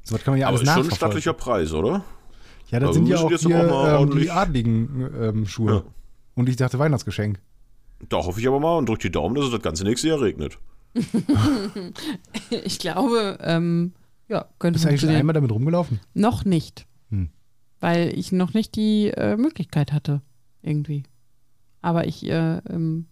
Speaker 1: So was kann man ja alles Aber ist schon ein stattlicher Preis, oder?
Speaker 2: Ja, das also sind ja auch, hier, auch ähm, die adligen ähm, Schuhe. Ja. Und ich dachte Weihnachtsgeschenk.
Speaker 1: Da hoffe ich aber mal und drücke die Daumen, dass es das ganze nächste Jahr regnet.
Speaker 3: ich glaube, ähm, ja, könnte
Speaker 2: Bist du eigentlich schon einmal damit rumgelaufen?
Speaker 3: Noch nicht. Hm. Weil ich noch nicht die äh, Möglichkeit hatte, irgendwie. Aber ich, äh, ähm,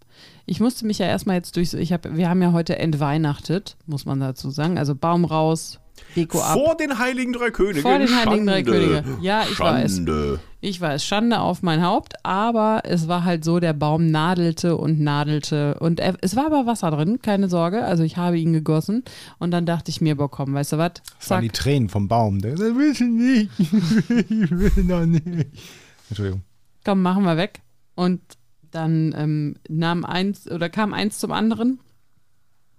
Speaker 3: ich musste mich ja erstmal jetzt durch, ich habe, wir haben ja heute entweihnachtet, muss man dazu sagen. Also Baum raus, Deko ab.
Speaker 1: Vor den Heiligen Drei Königen.
Speaker 3: Vor den Heiligen Drei Könige. Ja, ich Schande. weiß. Ich weiß, Schande auf mein Haupt, aber es war halt so, der Baum nadelte und nadelte und er, es war aber Wasser drin, keine Sorge. Also ich habe ihn gegossen und dann dachte ich mir, boah, komm, weißt du was?
Speaker 2: Das waren die Tränen vom Baum. Der sagt, will nicht. ich will noch nicht. Entschuldigung.
Speaker 3: Komm, machen wir weg. Und dann ähm, nahm eins oder kam eins zum anderen.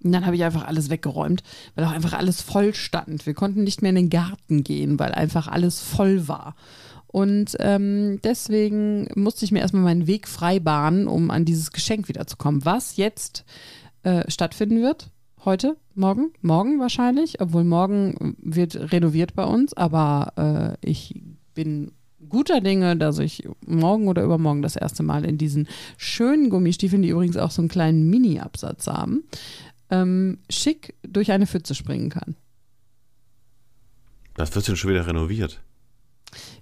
Speaker 3: Und dann habe ich einfach alles weggeräumt, weil auch einfach alles voll stand. Wir konnten nicht mehr in den Garten gehen, weil einfach alles voll war. Und ähm, deswegen musste ich mir erstmal meinen Weg frei bahnen, um an dieses Geschenk wiederzukommen, was jetzt äh, stattfinden wird. Heute, morgen, morgen wahrscheinlich, obwohl morgen wird renoviert bei uns, aber äh, ich bin guter Dinge, dass ich morgen oder übermorgen das erste Mal in diesen schönen Gummistiefeln, die übrigens auch so einen kleinen Mini-Absatz haben, ähm, schick durch eine Pfütze springen kann.
Speaker 1: Das wird denn schon wieder renoviert.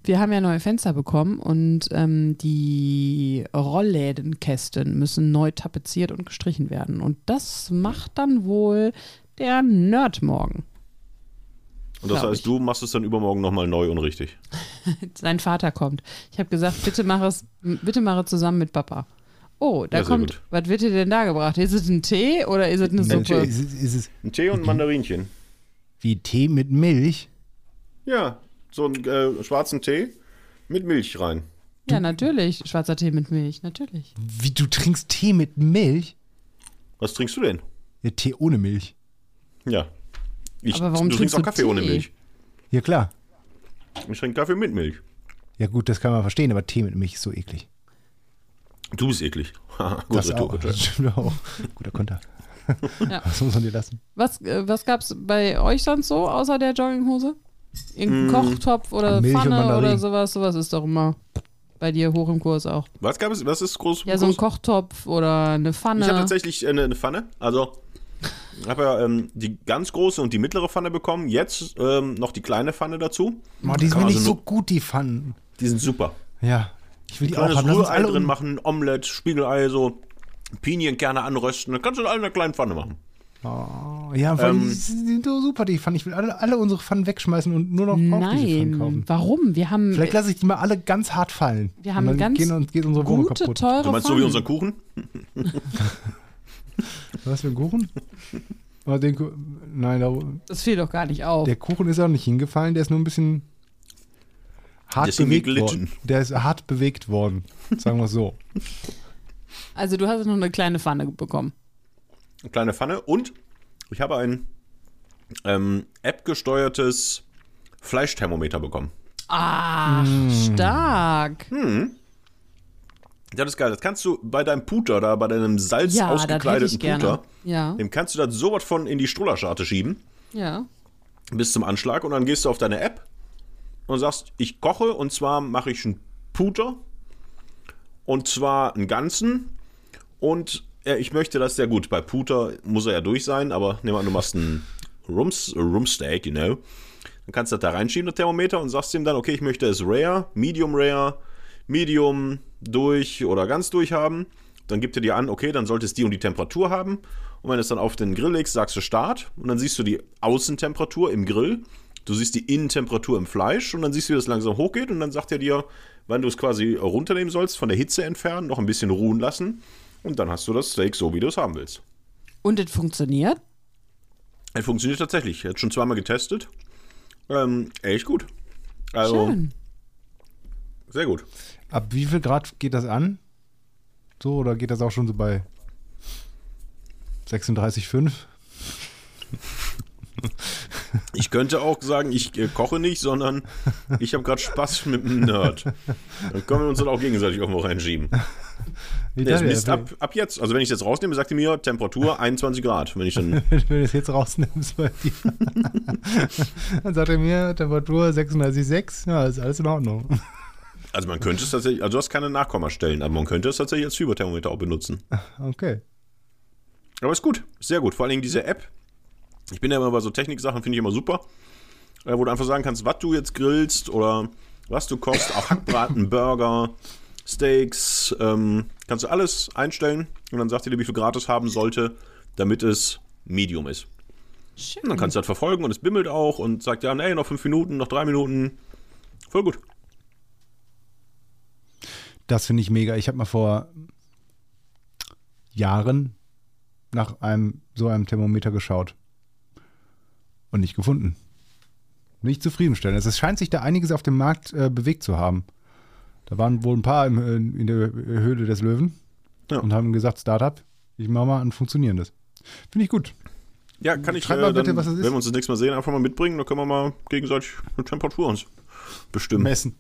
Speaker 3: Wir haben ja neue Fenster bekommen und ähm, die Rolllädenkästen müssen neu tapeziert und gestrichen werden. Und das macht dann wohl der Nerd morgen.
Speaker 1: Und das heißt, ich. du machst es dann übermorgen nochmal neu und richtig.
Speaker 3: Sein Vater kommt. Ich habe gesagt, bitte mach es, bitte mach es zusammen mit Papa. Oh, da ja, kommt, gut. was wird dir denn da gebracht? Ist es ein Tee oder ist es eine Suppe?
Speaker 1: Ist es, ist es ein Tee und ein Mandarinchen.
Speaker 2: Wie Tee mit Milch?
Speaker 1: Ja, so einen äh, schwarzen Tee mit Milch rein.
Speaker 3: Ja, natürlich. Schwarzer Tee mit Milch, natürlich.
Speaker 2: Wie, du trinkst Tee mit Milch?
Speaker 1: Was trinkst du denn?
Speaker 2: Ja, Tee ohne Milch.
Speaker 1: Ja,
Speaker 3: ich, aber warum du trinkst auch
Speaker 1: Kaffee
Speaker 3: Tee?
Speaker 1: ohne Milch.
Speaker 2: Ja, klar.
Speaker 1: Ich trinke Kaffee mit Milch.
Speaker 2: Ja, gut, das kann man verstehen, aber Tee mit Milch ist so eklig.
Speaker 1: Du bist eklig.
Speaker 2: das auch. Das stimmt auch. Guter Konter. ja. Was muss man dir lassen?
Speaker 3: Was, äh, was gab es bei euch sonst so, außer der Jogginghose? Irgendein mm. Kochtopf oder Milch Pfanne oder sowas? Sowas ist doch immer bei dir hoch im Kurs auch.
Speaker 1: Was gab es? Was ist groß?
Speaker 3: Ja, so ein Kochtopf oder eine Pfanne.
Speaker 1: Ich habe tatsächlich eine, eine Pfanne. Also habe ja ähm, die ganz große und die mittlere Pfanne bekommen. Jetzt ähm, noch die kleine Pfanne dazu.
Speaker 2: Oh, die sind mir nicht
Speaker 1: also
Speaker 2: so gut, die Pfannen.
Speaker 1: Die sind super.
Speaker 2: Ja. Ich will die auch
Speaker 1: Kleines
Speaker 2: haben. Lass uns
Speaker 1: Rührei
Speaker 2: alle
Speaker 1: drin machen, Omelette, Spiegelei, so Pinienkerne anrösten. Dann kannst du alle in einer kleinen Pfanne machen.
Speaker 2: Oh, ja, allem,
Speaker 1: Ähm,
Speaker 2: die sind so super, die Pfannen. Ich will alle, alle unsere Pfannen wegschmeißen und nur noch auch diese Pfannen
Speaker 3: Nein,
Speaker 2: kaufen.
Speaker 3: warum? Wir haben
Speaker 2: Vielleicht lasse ich die mal alle ganz hart fallen.
Speaker 3: Wir haben
Speaker 2: und dann
Speaker 3: ganz
Speaker 2: gehen uns, geht unsere Wohnung
Speaker 3: gute,
Speaker 2: kaputt.
Speaker 3: teure
Speaker 1: Du meinst so wie unser Kuchen?
Speaker 2: Was für ein Kuchen? Den, Ku- nein, da,
Speaker 3: Das fiel doch gar nicht auf.
Speaker 2: der Kuchen ist auch nicht hingefallen, der ist nur ein bisschen hart
Speaker 1: Der ist
Speaker 2: bewegt worden. Der ist hart bewegt worden, sagen wir es so.
Speaker 3: Also du hast noch eine kleine Pfanne bekommen.
Speaker 1: Eine kleine Pfanne und ich habe ein ähm, App-gesteuertes Fleischthermometer bekommen.
Speaker 3: Ah,
Speaker 2: Mm.
Speaker 3: stark.
Speaker 1: Das ist geil. Das kannst du bei deinem Puter, da bei deinem Salz
Speaker 3: Ja,
Speaker 1: ausgekleideten. Puter,
Speaker 3: Ja,
Speaker 1: dem kannst du das so was von in die Strollerscharte schieben,
Speaker 3: ja.
Speaker 1: bis zum Anschlag und dann gehst du auf deine App und sagst, ich koche und zwar mache ich einen Puter und zwar einen ganzen und äh, ich möchte das sehr gut. Bei Puter muss er ja durch sein, aber nehmen wir an, du machst einen Rums, Rumsteak, you know. Dann kannst du das da reinschieben, das Thermometer, und sagst ihm dann, okay, ich möchte es rare, medium rare, medium durch oder ganz durch haben. Dann gibt er dir an, okay, dann sollte es die und die Temperatur haben. Und wenn du es dann auf den Grill legst, sagst du Start. Und dann siehst du die Außentemperatur im Grill. Du siehst die Innentemperatur im Fleisch. Und dann siehst du, wie das langsam hochgeht. Und dann sagt er dir, wann du es quasi runternehmen sollst, von der Hitze entfernen, noch ein bisschen ruhen lassen. Und dann hast du das Steak so, wie du es haben willst.
Speaker 3: Und es funktioniert?
Speaker 1: Es funktioniert tatsächlich. Er hat schon zweimal getestet. Ähm, echt gut. Also,
Speaker 3: Schön.
Speaker 1: sehr gut.
Speaker 2: Ab wie viel Grad geht das an? So, oder geht das auch schon so bei 36,5?
Speaker 1: Ich könnte auch sagen, ich äh, koche nicht, sondern ich habe gerade Spaß mit einem Nerd. Dann können wir uns dann auch gegenseitig irgendwo reinschieben. Der misst
Speaker 2: ja,
Speaker 1: ab, ab jetzt. Also wenn ich das rausnehme, sagt er mir Temperatur 21 Grad. Wenn ich dann,
Speaker 2: Wenn du das jetzt rausnimmst bei dir. Dann sagt er mir Temperatur 36,6. Ja, ist alles in Ordnung.
Speaker 1: Also man könnte es tatsächlich, also du hast keine Nachkommastellen, aber man könnte es tatsächlich als Fieberthermometer auch benutzen.
Speaker 2: Okay.
Speaker 1: Aber ist gut, sehr gut. Vor allen Dingen diese App. Ich bin ja immer bei so Techniksachen, finde ich immer super. Äh, wo du einfach sagen kannst, was du jetzt grillst oder was du kochst, auch Hackbraten, Burger, Steaks, ähm, kannst du alles einstellen und dann sagt er dir, wie viel Grad es haben sollte, damit es Medium ist.
Speaker 3: Schön.
Speaker 1: Und dann kannst du das verfolgen und es bimmelt auch und sagt ja, nee, noch fünf Minuten, noch drei Minuten. Voll gut.
Speaker 2: Das finde ich mega. Ich habe mal vor Jahren nach einem so einem Thermometer geschaut und nicht gefunden. Nicht zufriedenstellend. Also Es scheint sich da einiges auf dem Markt äh, bewegt zu haben. Da waren wohl ein paar im, in, der Höhle des Löwen
Speaker 1: Ja.
Speaker 2: und haben gesagt, Startup, ich mache mal ein funktionierendes. Finde ich gut.
Speaker 1: Ja, kann ich,
Speaker 2: Schreib mal
Speaker 1: äh, dann,
Speaker 2: bitte, was es ist.
Speaker 1: wenn wir uns das nächste Mal sehen, einfach mal mitbringen, dann können wir mal gegenseitig eine Temperatur uns bestimmen.
Speaker 2: Messen.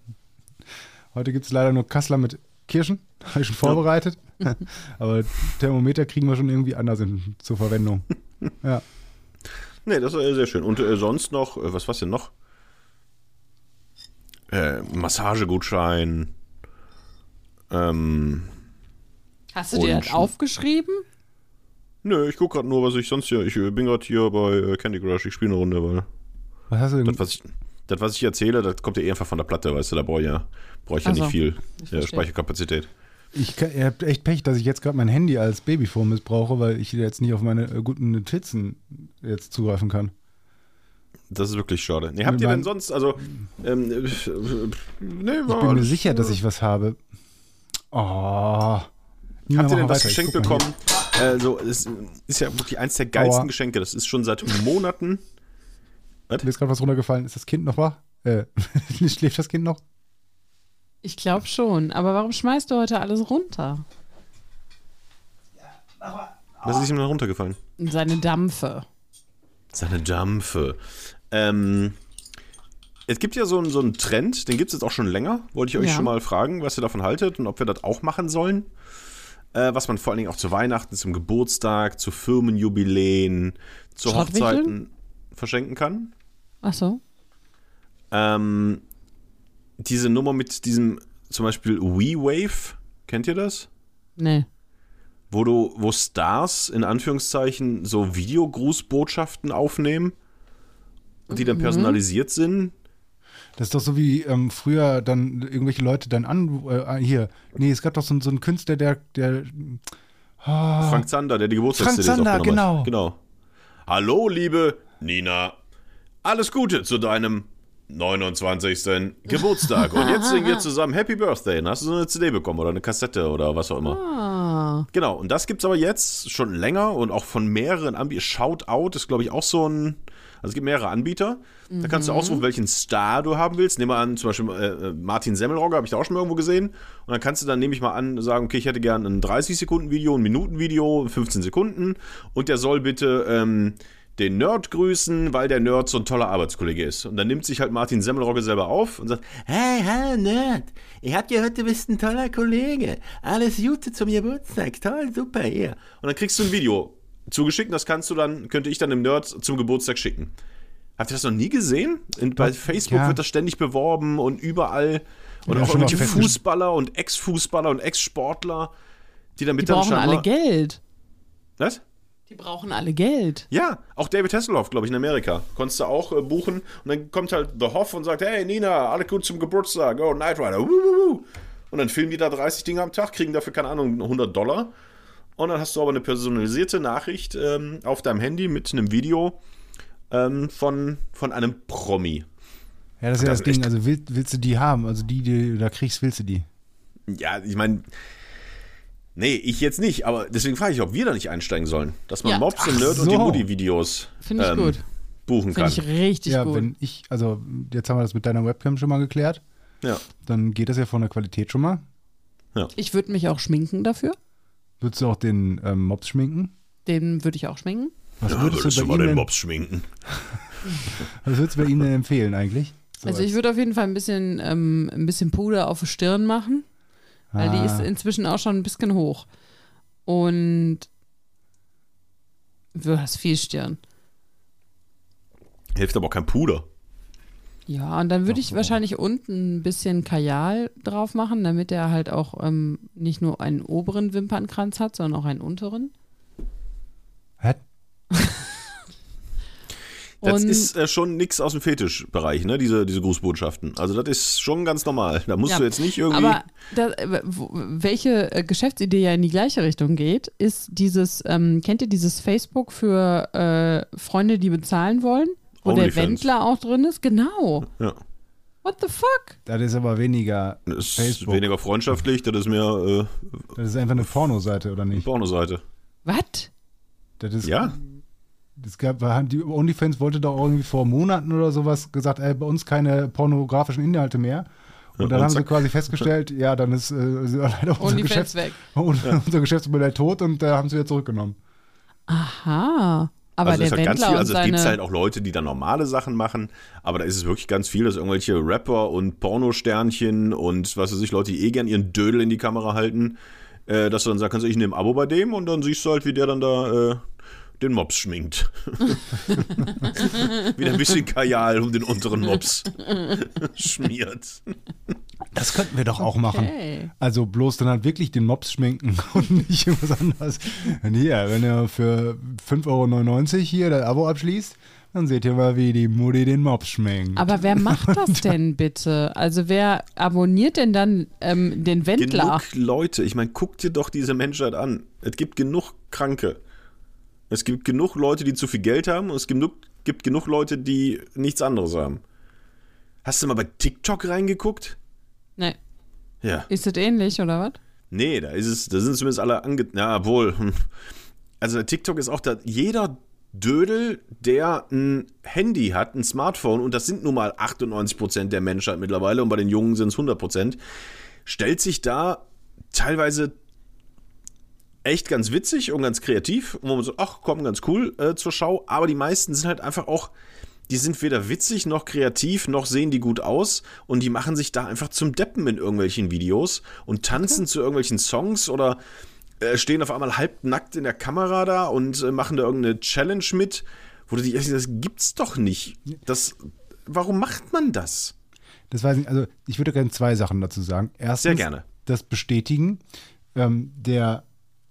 Speaker 2: Heute gibt es leider nur Kassler mit Kirschen. Habe ich schon vorbereitet. Aber Thermometer kriegen wir schon irgendwie anders in, zur Verwendung. Ja.
Speaker 1: Nee, das ist sehr schön. Und äh, sonst noch, äh, was war's denn noch? Äh, Massagegutschein. Ähm,
Speaker 3: Hast du dir das aufgeschrieben?
Speaker 1: nö, ich guck gerade nur, was ich sonst hier. Ich äh, bin gerade hier bei äh, Candy Crush. Ich spiele eine Runde, weil
Speaker 2: Was hast du denn?
Speaker 1: das, was ich, das, was ich erzähle, das kommt ja eh einfach von der Platte, weißt du. Da brauche ich ja, brauch ich ja
Speaker 3: Ach so,
Speaker 1: nicht viel
Speaker 3: ich
Speaker 1: ja,
Speaker 3: verstehe.
Speaker 1: Speicherkapazität.
Speaker 2: Ich kann, ihr habt echt Pech, dass ich jetzt gerade mein Handy als Babyphone missbrauche, weil ich jetzt nicht auf meine äh, guten Notizen jetzt zugreifen kann.
Speaker 1: Das ist wirklich schade. Nee, habt ihr denn sonst, also, ähm, äh, äh, nee,
Speaker 2: Ich
Speaker 1: war
Speaker 2: bin mir sicher, dass ich was habe. Oh.
Speaker 1: Habt ihr denn was geschenkt bekommen? Also, es ist ja wirklich eins der geilsten
Speaker 2: Aua.
Speaker 1: Geschenke. Das ist schon seit Monaten.
Speaker 2: Mir ist gerade was runtergefallen. Ist das Kind noch wach? Äh, schläft das Kind noch?
Speaker 3: Ich glaube schon. Aber warum schmeißt du heute alles runter?
Speaker 1: Was ist ihm denn runtergefallen?
Speaker 3: Seine Dampfe.
Speaker 1: Seine Dampfe. Ähm, es gibt ja so einen, so einen Trend, den gibt es jetzt auch schon länger. Wollte ich euch
Speaker 3: Ja.
Speaker 1: schon mal fragen, was ihr davon haltet und ob wir das auch machen sollen. Äh, was man vor allen Dingen auch zu Weihnachten, zum Geburtstag, zu Firmenjubiläen, zu? Hochzeiten verschenken kann.
Speaker 3: Ach so.
Speaker 1: Ähm, diese Nummer mit diesem zum Beispiel WeWave, kennt ihr das?
Speaker 3: Nee.
Speaker 1: wo du, wo Stars in Anführungszeichen so Videogrußbotschaften aufnehmen und die dann personalisiert sind.
Speaker 2: Das ist doch so wie ähm, früher dann irgendwelche Leute dann an, äh, hier, nee, es gab doch so, so einen Künstler, der, der, ah,
Speaker 1: Frank Zander, der die
Speaker 2: Frank
Speaker 1: Geburtstags-CDs
Speaker 2: Zander,
Speaker 1: aufgenommen
Speaker 2: genau.
Speaker 1: hat. Genau. Hallo, liebe Nina. Alles Gute zu deinem 29. Geburtstag. Und jetzt singen wir zusammen Happy Birthday. Dann hast du so eine CD bekommen oder eine Kassette oder was auch immer.
Speaker 3: Ah,
Speaker 1: Genau, und das gibt's aber jetzt schon länger und auch von mehreren Anbietern. Shoutout ist, glaube ich, auch so ein. Also es gibt mehrere Anbieter. Da kannst du aussuchen, welchen Star du haben willst. Nehmen wir an, zum Beispiel äh, Martin Semmelrogge, habe ich da auch schon mal irgendwo gesehen. Und dann kannst du dann, nehme ich mal an, sagen, okay, ich hätte gern ein 30-Sekunden-Video, ein Minuten-Video, 15 Sekunden. Und der soll bitte ähm, den Nerd grüßen, weil der Nerd so ein toller Arbeitskollege ist. Und dann nimmt sich halt Martin Semmelrogge selber auf und sagt,
Speaker 4: Hey, hallo Nerd. Ich hab gehört, du bist ein toller Kollege. Alles Gute zum Geburtstag. Toll, super hier.
Speaker 1: Und dann kriegst du ein Video zugeschickt und das kannst du dann, könnte ich dann dem Nerd zum Geburtstag schicken. Habt ihr das noch nie gesehen? In, bei Facebook
Speaker 2: ja.
Speaker 1: wird das ständig beworben und überall. Und
Speaker 2: Ja,
Speaker 1: auch irgendwelche. Fußballer und Ex-Fußballer und Ex-Sportler, die damit
Speaker 3: die
Speaker 1: dann
Speaker 3: brauchen alle. Geld.
Speaker 1: Was?
Speaker 3: Die brauchen alle Geld.
Speaker 1: Ja, auch David Hasselhoff, glaube ich, in Amerika. Konntest du auch äh, buchen. Und dann kommt halt The Hoff und sagt: Hey Nina, alle gut zum Geburtstag. Oh, Knight Rider. Wuh. Und dann filmen die da 30 Dinge am Tag, kriegen dafür, keine Ahnung, 100 Dollar. Und dann hast du aber eine personalisierte Nachricht ähm, auf deinem Handy mit einem Video ähm, von, von einem Promi.
Speaker 2: ja, das ist ja
Speaker 1: Das
Speaker 2: Ding, also will, willst du die haben, also die, die du da kriegst, willst du die.
Speaker 1: Ja, ich meine. Nee, ich jetzt nicht, aber deswegen frage ich, ob wir da nicht einsteigen sollen. Dass man
Speaker 3: Ja.
Speaker 1: Mobs und
Speaker 2: Ach
Speaker 1: Nerd und die
Speaker 2: so.
Speaker 1: Mutti-Videos
Speaker 3: Finde ich
Speaker 1: ähm,
Speaker 3: gut.
Speaker 1: buchen
Speaker 3: Finde
Speaker 1: kann.
Speaker 3: ich richtig
Speaker 2: ja,
Speaker 3: gut.
Speaker 2: wenn ich, also jetzt haben wir das mit deiner Webcam schon mal geklärt,
Speaker 1: Ja.
Speaker 2: dann geht das ja von der Qualität schon mal.
Speaker 3: Ich würde mich auch schminken dafür.
Speaker 2: Würdest du auch den ähm, Mops schminken?
Speaker 3: Den würde ich auch schminken.
Speaker 2: Was
Speaker 1: Ja,
Speaker 2: würdest,
Speaker 1: würdest
Speaker 2: du
Speaker 1: du
Speaker 2: bei
Speaker 1: mal
Speaker 2: ihm
Speaker 1: den Mobs schminken?
Speaker 2: was würdest du bei ihm denn empfehlen eigentlich? So
Speaker 3: also ich würde auf jeden Fall ein bisschen, ähm, ein bisschen Puder auf die Stirn machen, weil die
Speaker 2: Ah.
Speaker 3: ist inzwischen auch schon ein bisschen hoch. Und du hast viel Stirn.
Speaker 1: Hilft aber auch kein Puder.
Speaker 3: Ja, und dann würde ich wahrscheinlich unten ein bisschen Kajal drauf machen, damit er halt auch ähm, nicht nur einen oberen Wimpernkranz hat, sondern auch einen unteren.
Speaker 2: Hä?
Speaker 1: Das
Speaker 3: Und-
Speaker 1: ist äh, schon nix aus dem Fetischbereich, ne? Diese, diese Grußbotschaften. Also das ist schon ganz normal. Da musst
Speaker 3: Ja,
Speaker 1: du jetzt nicht irgendwie.
Speaker 3: Aber da, äh, welche äh, Geschäftsidee ja in die gleiche Richtung geht, ist dieses, ähm, kennt ihr dieses Facebook für äh, Freunde, die bezahlen wollen? Wo der. Wendler auch drin ist? Genau.
Speaker 1: ja.
Speaker 3: What the fuck?
Speaker 2: Das ist aber weniger,
Speaker 1: Das ist
Speaker 2: Facebook.
Speaker 1: weniger freundschaftlich, das ist mehr
Speaker 2: das ist einfach eine Pornoseite, oder
Speaker 1: äh,
Speaker 2: nicht?
Speaker 1: Pornoseite.
Speaker 3: Was?
Speaker 2: Das ist,
Speaker 1: Ja?
Speaker 2: Das gab, haben die OnlyFans wollte doch irgendwie vor Monaten oder sowas gesagt, ey, bei uns keine pornografischen Inhalte mehr. Und
Speaker 1: Ja,
Speaker 2: dann
Speaker 1: und
Speaker 2: haben sie
Speaker 1: zack.
Speaker 2: quasi festgestellt, ja, dann ist äh, leider unser, Geschäfts
Speaker 3: weg.
Speaker 2: unser Geschäftsmodell tot und da haben sie wieder zurückgenommen.
Speaker 3: Aha. Aber
Speaker 1: also
Speaker 3: der
Speaker 1: es hat
Speaker 3: Wendler
Speaker 1: ganz viel, also es gibt halt auch Leute, die da normale Sachen machen, aber da ist es wirklich ganz viel, dass irgendwelche Rapper und Pornosternchen und was weiß ich, Leute, die eh gern ihren Dödel in die Kamera halten, äh, dass du dann kannst, ich nehme ein Abo bei dem und dann siehst du halt, wie der dann da äh, den Mops schminkt. Wieder ein bisschen Kajal um den unteren Mops schmiert.
Speaker 2: Das könnten wir doch auch machen.
Speaker 3: Okay.
Speaker 2: Also bloß dann halt wirklich den Mops schminken und nicht irgendwas anderes. Und hier, wenn ihr für 5,99 Euro hier das Abo abschließt, dann seht ihr mal, wie die Mutti den Mops schminkt.
Speaker 3: Aber wer macht das denn bitte? Also wer abonniert denn dann ähm, den Wendler?
Speaker 1: Genug Leute, ich meine, guck dir doch diese Menschheit an. Es gibt genug Kranke. Es gibt genug Leute, die zu viel Geld haben und es gibt genug, gibt genug Leute, die nichts anderes haben. Hast du mal bei TikTok reingeguckt?
Speaker 3: Nee.
Speaker 1: Ja.
Speaker 3: Ist das ähnlich oder was?
Speaker 1: Nee, da ist es, da sind zumindest alle ange... Na, wohl. hm. Also TikTok ist auch da, jeder Dödel, der ein Handy hat, ein Smartphone, und das sind nun mal 98% der Menschheit mittlerweile, und bei den Jungen sind es 100%, stellt sich da teilweise echt ganz witzig und ganz kreativ, wo man so, ach komm, ganz cool äh, zur Schau, aber die meisten sind halt einfach auch, die sind weder witzig noch kreativ, noch sehen die gut aus und die machen sich da einfach zum Deppen in irgendwelchen Videos und tanzen zu irgendwelchen Songs oder äh, stehen auf einmal halbnackt in der Kamera da und äh, machen da irgendeine Challenge mit, wo du dich, das gibt's doch nicht. Das, warum macht man das?
Speaker 2: Das weiß ich, also ich würde gerne zwei Sachen dazu sagen. Erstens,
Speaker 1: Sehr gerne.
Speaker 2: das Bestätigen. Ähm, der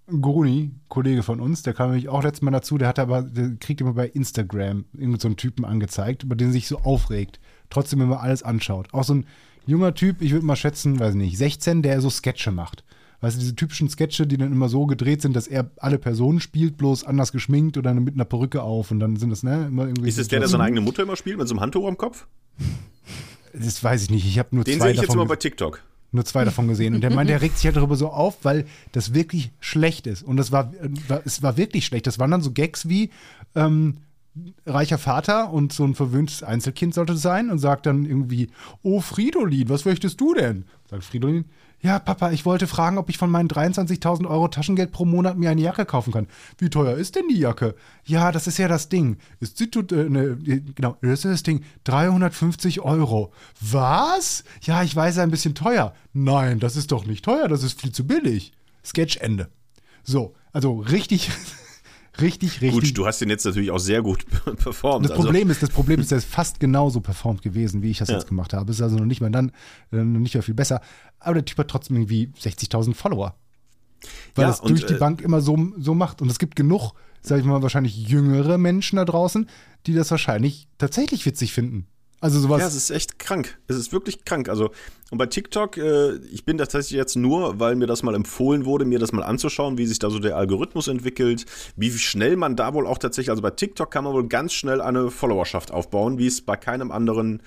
Speaker 2: Gruni, Kollege von uns, der kam nämlich auch letztes Mal dazu, der hat aber, der kriegt immer bei Instagram irgendeinen so einen Typen angezeigt, über den sich so aufregt. Trotzdem immer alles anschaut. Auch so ein junger Typ, ich würde mal schätzen, weiß nicht, 16, der so Sketche macht. Weißt du, diese typischen Sketche, die dann immer so gedreht sind, dass er alle Personen spielt, bloß anders geschminkt oder mit einer Perücke auf und dann sind das, ne, immer irgendwie.
Speaker 1: Ist es der, der seine eigene Mutter immer spielt, mit so einem Handtuch am Kopf?
Speaker 2: Das weiß ich nicht. Ich habe nur
Speaker 1: Den
Speaker 2: zwei
Speaker 1: sehe ich jetzt
Speaker 2: davon
Speaker 1: immer bei TikTok.
Speaker 2: Nur zwei davon gesehen. Und der meint, der regt sich halt darüber so auf, weil das wirklich schlecht ist. Und das war, äh, es war wirklich schlecht. Das waren dann so Gags wie ähm, reicher Vater und so ein verwöhntes Einzelkind sollte es sein und sagt dann irgendwie, oh Fridolin, was möchtest du denn? Sagt Fridolin, ja Papa, ich wollte fragen, ob ich von meinen 23.000 Euro Taschengeld pro Monat mir eine Jacke kaufen kann. Wie teuer ist denn die Jacke? Ja, das ist ja das Ding. Ist sie tut, äh, ne, genau, das ist das Ding. 350 Euro. Was? Ja, ich weiß, ein bisschen teuer. Nein, das ist doch nicht teuer, das ist viel zu billig. Sketch Ende. So, also richtig, richtig, richtig.
Speaker 1: Gut, du hast den jetzt natürlich auch sehr gut performt.
Speaker 2: Das
Speaker 1: also,
Speaker 2: Problem ist, das Problem ist, der ist fast genauso performt gewesen, wie ich das
Speaker 1: Ja.
Speaker 2: jetzt gemacht habe. Ist also noch nicht mal dann, äh, noch nicht mal viel besser. Aber der Typ hat trotzdem irgendwie 60.000 Follower. Weil
Speaker 1: Ja,
Speaker 2: das
Speaker 1: und,
Speaker 2: durch die
Speaker 1: äh,
Speaker 2: Bank immer so, so macht. Und es gibt genug, sag ich mal, wahrscheinlich jüngere Menschen da draußen, die das wahrscheinlich tatsächlich witzig finden. Also sowas.
Speaker 1: Ja, es ist echt krank. Es ist wirklich krank. Also, und bei TikTok, äh, ich bin tatsächlich jetzt nur, weil mir das mal empfohlen wurde, mir das mal anzuschauen, wie sich da so der Algorithmus entwickelt, wie schnell man da wohl auch tatsächlich, also bei TikTok kann man wohl ganz schnell eine Followerschaft aufbauen, wie es bei keinem anderen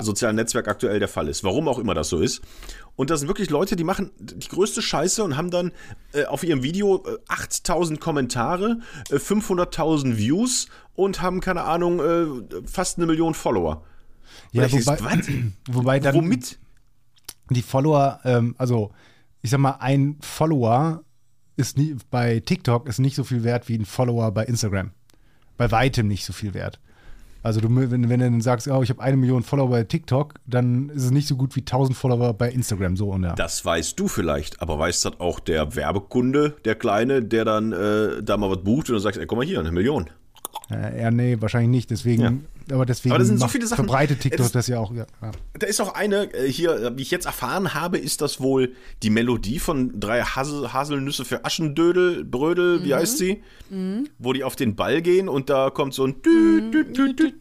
Speaker 1: sozialen Netzwerk aktuell der Fall ist. Warum auch immer das so ist. Und das sind wirklich Leute, die machen die größte Scheiße und haben dann äh, auf ihrem Video äh, 8000 Kommentare, äh, 500.000 Views und haben, keine Ahnung, äh, fast eine Million Follower.
Speaker 2: Ja, wobei,
Speaker 1: was?
Speaker 2: wobei dann
Speaker 1: Womit?
Speaker 2: die Follower, ähm, also ich sag mal, ein Follower ist nie, bei TikTok ist nicht so viel wert wie ein Follower bei Instagram. Bei weitem nicht so viel wert. Also du, wenn, wenn du dann sagst, oh, ich habe eine Million Follower bei TikTok, dann ist es nicht so gut wie 1000 Follower bei Instagram, so und ja.
Speaker 1: Das weißt du vielleicht, aber weiß das auch der Werbekunde, der Kleine, der dann äh, da mal was bucht und dann sagt, ey, komm mal hier, eine Million.
Speaker 2: Äh, ja, nee, wahrscheinlich nicht. Deswegen, aber deswegen
Speaker 1: Aber das sind so viele Sachen-
Speaker 2: verbreitet TikTok
Speaker 1: Das-
Speaker 2: das, ja auch. Ja, ja.
Speaker 1: Da ist auch eine, äh, hier, äh, wie ich jetzt erfahren habe, ist das wohl die Melodie von drei Hasel, Haselnüsse für Aschendödel, Brödel, wie heißt sie? Wo die auf den Ball gehen und da kommt so ein Dü, Dü, Dü, Dü.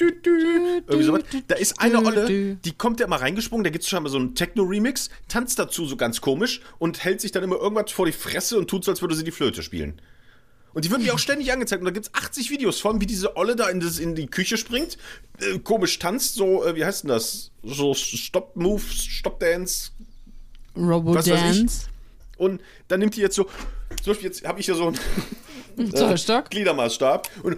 Speaker 1: Irgendwie sowas. Da ist eine Olle, die kommt ja mal reingesprungen, da gibt es schon mal so einen Techno-Remix, tanzt dazu so ganz komisch und hält sich dann immer irgendwas vor die Fresse und tut so, als würde sie die Flöte spielen. Und die wird mir auch ständig angezeigt. Und da gibt es 80 Videos von, wie diese Olle da in, das, in die Küche springt, äh, komisch tanzt, so, äh, wie heißt denn das? So Stop-Move, Stop-Dance.
Speaker 3: Robodance.
Speaker 1: Und dann nimmt die jetzt so, zum Beispiel jetzt habe ich hier so einen
Speaker 3: Zollstock.
Speaker 1: Gliedermaßstab und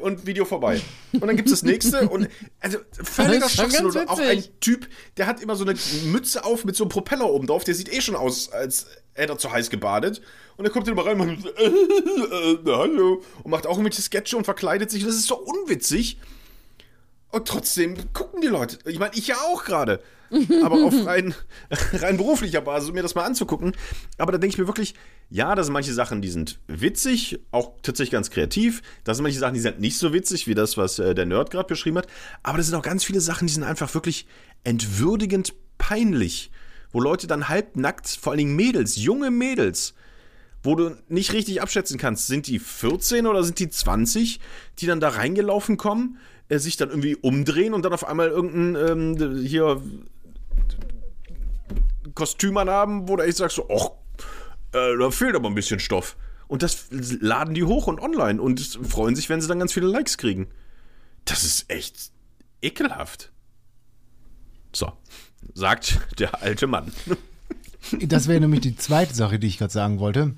Speaker 1: und Video vorbei. Und dann gibt es das nächste und also völliger Schwachsinn. auch ein. Typ, der hat immer so eine Mütze auf mit so einem Propeller oben drauf, der sieht eh schon aus, als hätte er zu heiß gebadet. Und er kommt dann immer rein und macht, äh, äh, äh, hallo. Und macht auch irgendwelche Sketche und verkleidet sich. Und das ist so unwitzig. Und trotzdem gucken die Leute. Ich meine, ich ja auch gerade. Aber auf rein, rein beruflicher Basis, um mir das mal anzugucken. Aber da denke ich mir wirklich, ja, da sind manche Sachen, die sind witzig, auch tatsächlich ganz kreativ. Da sind manche Sachen, die sind nicht so witzig, wie das, was äh, der Nerd gerade beschrieben hat. Aber da sind auch ganz viele Sachen, die sind einfach wirklich entwürdigend peinlich. Wo Leute dann halbnackt, vor allen Dingen Mädels, junge Mädels, wo du nicht richtig abschätzen kannst, sind die 14 oder sind die 20, die dann da reingelaufen kommen, äh, sich dann irgendwie umdrehen und dann auf einmal irgendein ähm, hier Kostüm anhaben, wo du echt sagst, so, och, äh, da fehlt aber ein bisschen Stoff. Und das laden die hoch und online und freuen sich, wenn sie dann ganz viele Likes kriegen. Das ist echt ekelhaft. So, sagt der alte Mann.
Speaker 2: Das wäre nämlich die zweite Sache, die ich gerade sagen wollte.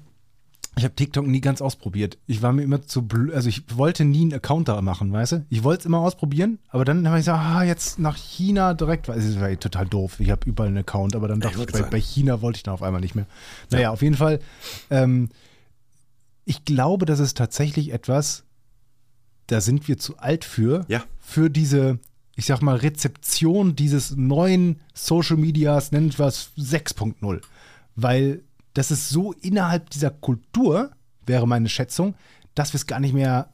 Speaker 2: Ich habe TikTok nie ganz ausprobiert. Ich war mir immer zu blöd, also ich wollte nie einen Account da machen, weißt du? Ich wollte es immer ausprobieren, aber dann habe ich gesagt, ah, jetzt nach China direkt, weil es ja total doof. Ich habe überall einen Account, aber dann dachte ich,
Speaker 1: wollte
Speaker 2: bei, bei China wollte ich dann auf einmal nicht mehr. Naja, auf jeden Fall, ähm, ich glaube, das ist tatsächlich etwas, da sind wir zu alt für,
Speaker 1: Ja.
Speaker 2: für diese, ich sag mal, Rezeption dieses neuen Social Medias, nennen wir es 6.0. Weil das ist so innerhalb dieser Kultur, wäre meine Schätzung, dass wir es gar nicht mehr,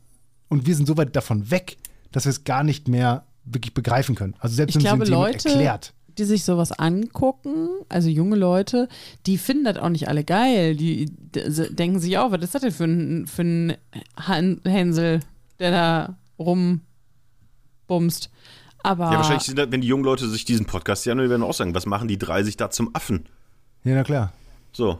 Speaker 2: und wir sind so weit davon weg, dass wir es gar nicht mehr wirklich begreifen können. Also selbst
Speaker 3: Ich
Speaker 2: wenn es jemand
Speaker 3: Leute,
Speaker 2: erklärt.
Speaker 3: die sich sowas angucken, also junge Leute, die finden das auch nicht alle geil. Die denken sich auch, was ist das denn für ein, für ein Han- Hänsel, der da rumbumst. Aber
Speaker 1: Ja, wahrscheinlich, sind da, wenn die jungen Leute sich diesen Podcast ja, die werden auch sagen, was machen die drei sich da zum Affen?
Speaker 2: Ja, na klar.
Speaker 1: So.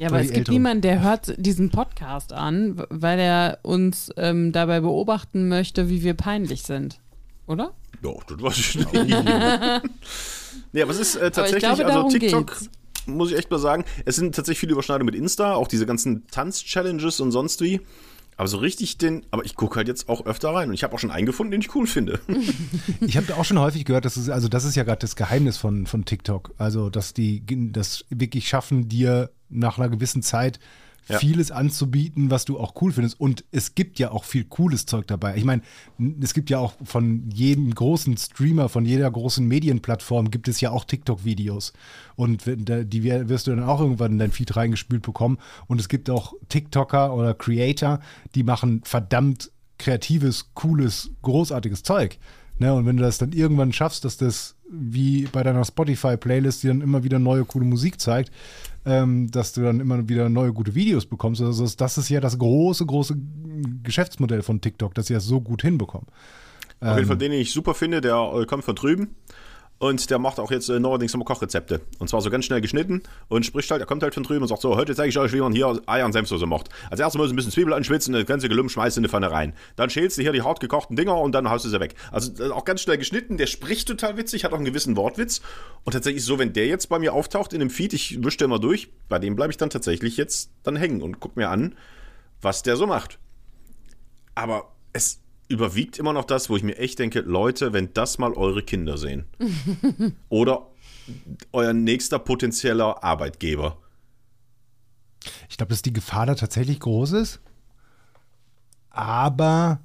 Speaker 3: Ja, aber es gibt
Speaker 2: Älteren.
Speaker 3: niemanden, der hört diesen Podcast an, weil er uns ähm, dabei beobachten möchte, wie wir peinlich sind. Oder?
Speaker 1: Ja, das weiß ich nicht. nee, aber es ist äh, tatsächlich,
Speaker 3: glaube,
Speaker 1: also TikTok,
Speaker 3: geht's.
Speaker 1: muss ich echt mal sagen, es sind tatsächlich viele Überschneidungen mit Insta, auch diese ganzen Tanz-Challenges und sonst wie. Aber so richtig den, aber ich gucke halt jetzt auch öfter rein und ich habe auch schon einen gefunden, den ich cool finde.
Speaker 2: Ich habe auch schon häufig gehört, dass es, also das ist ja gerade das Geheimnis von, von TikTok. Also, dass die das wirklich schaffen, dir nach einer gewissen Zeit
Speaker 1: Ja.
Speaker 2: vieles anzubieten, was du auch cool findest. Und es gibt ja auch viel cooles Zeug dabei. Ich meine, es gibt ja auch von jedem großen Streamer, von jeder großen Medienplattform gibt es ja auch TikTok-Videos. Und die wirst du dann auch irgendwann in dein Feed reingespült bekommen. Und es gibt auch TikToker oder Creator, die machen verdammt kreatives, cooles, großartiges Zeug. Ne, und wenn du das dann irgendwann schaffst, dass das wie bei deiner Spotify-Playlist dir dann immer wieder neue, coole Musik zeigt, ähm, dass du dann immer wieder neue, gute Videos bekommst. Also das, ist ja das große, große Geschäftsmodell von TikTok, dass sie das so gut hinbekommen.
Speaker 1: Auf jeden Fall, den ich super finde, der äh, kommt von drüben. Und der macht auch jetzt äh, neuerdings immer Kochrezepte. Und zwar so ganz schnell geschnitten und spricht halt, er kommt halt von drüben und sagt so, heute zeige ich euch, wie man hier Eier und Senfsoße macht. Als erstes muss ein bisschen Zwiebel anschwitzen, das ganze Gelump schmeißt in die Pfanne rein. Dann schälst du hier die hart gekochten Dinger und dann haust du sie weg. Also äh, auch ganz schnell geschnitten, der spricht total witzig, hat auch einen gewissen Wortwitz. Und tatsächlich so, wenn der jetzt bei mir auftaucht in dem Feed, ich wische mal durch, bei dem bleibe ich dann tatsächlich jetzt dann hängen und guck mir an, was der so macht. Aber es überwiegt immer noch das, wo ich mir echt denke, Leute, wenn das mal eure Kinder sehen. Oder euer nächster potenzieller Arbeitgeber.
Speaker 2: Ich glaube, dass die Gefahr da tatsächlich groß ist. Aber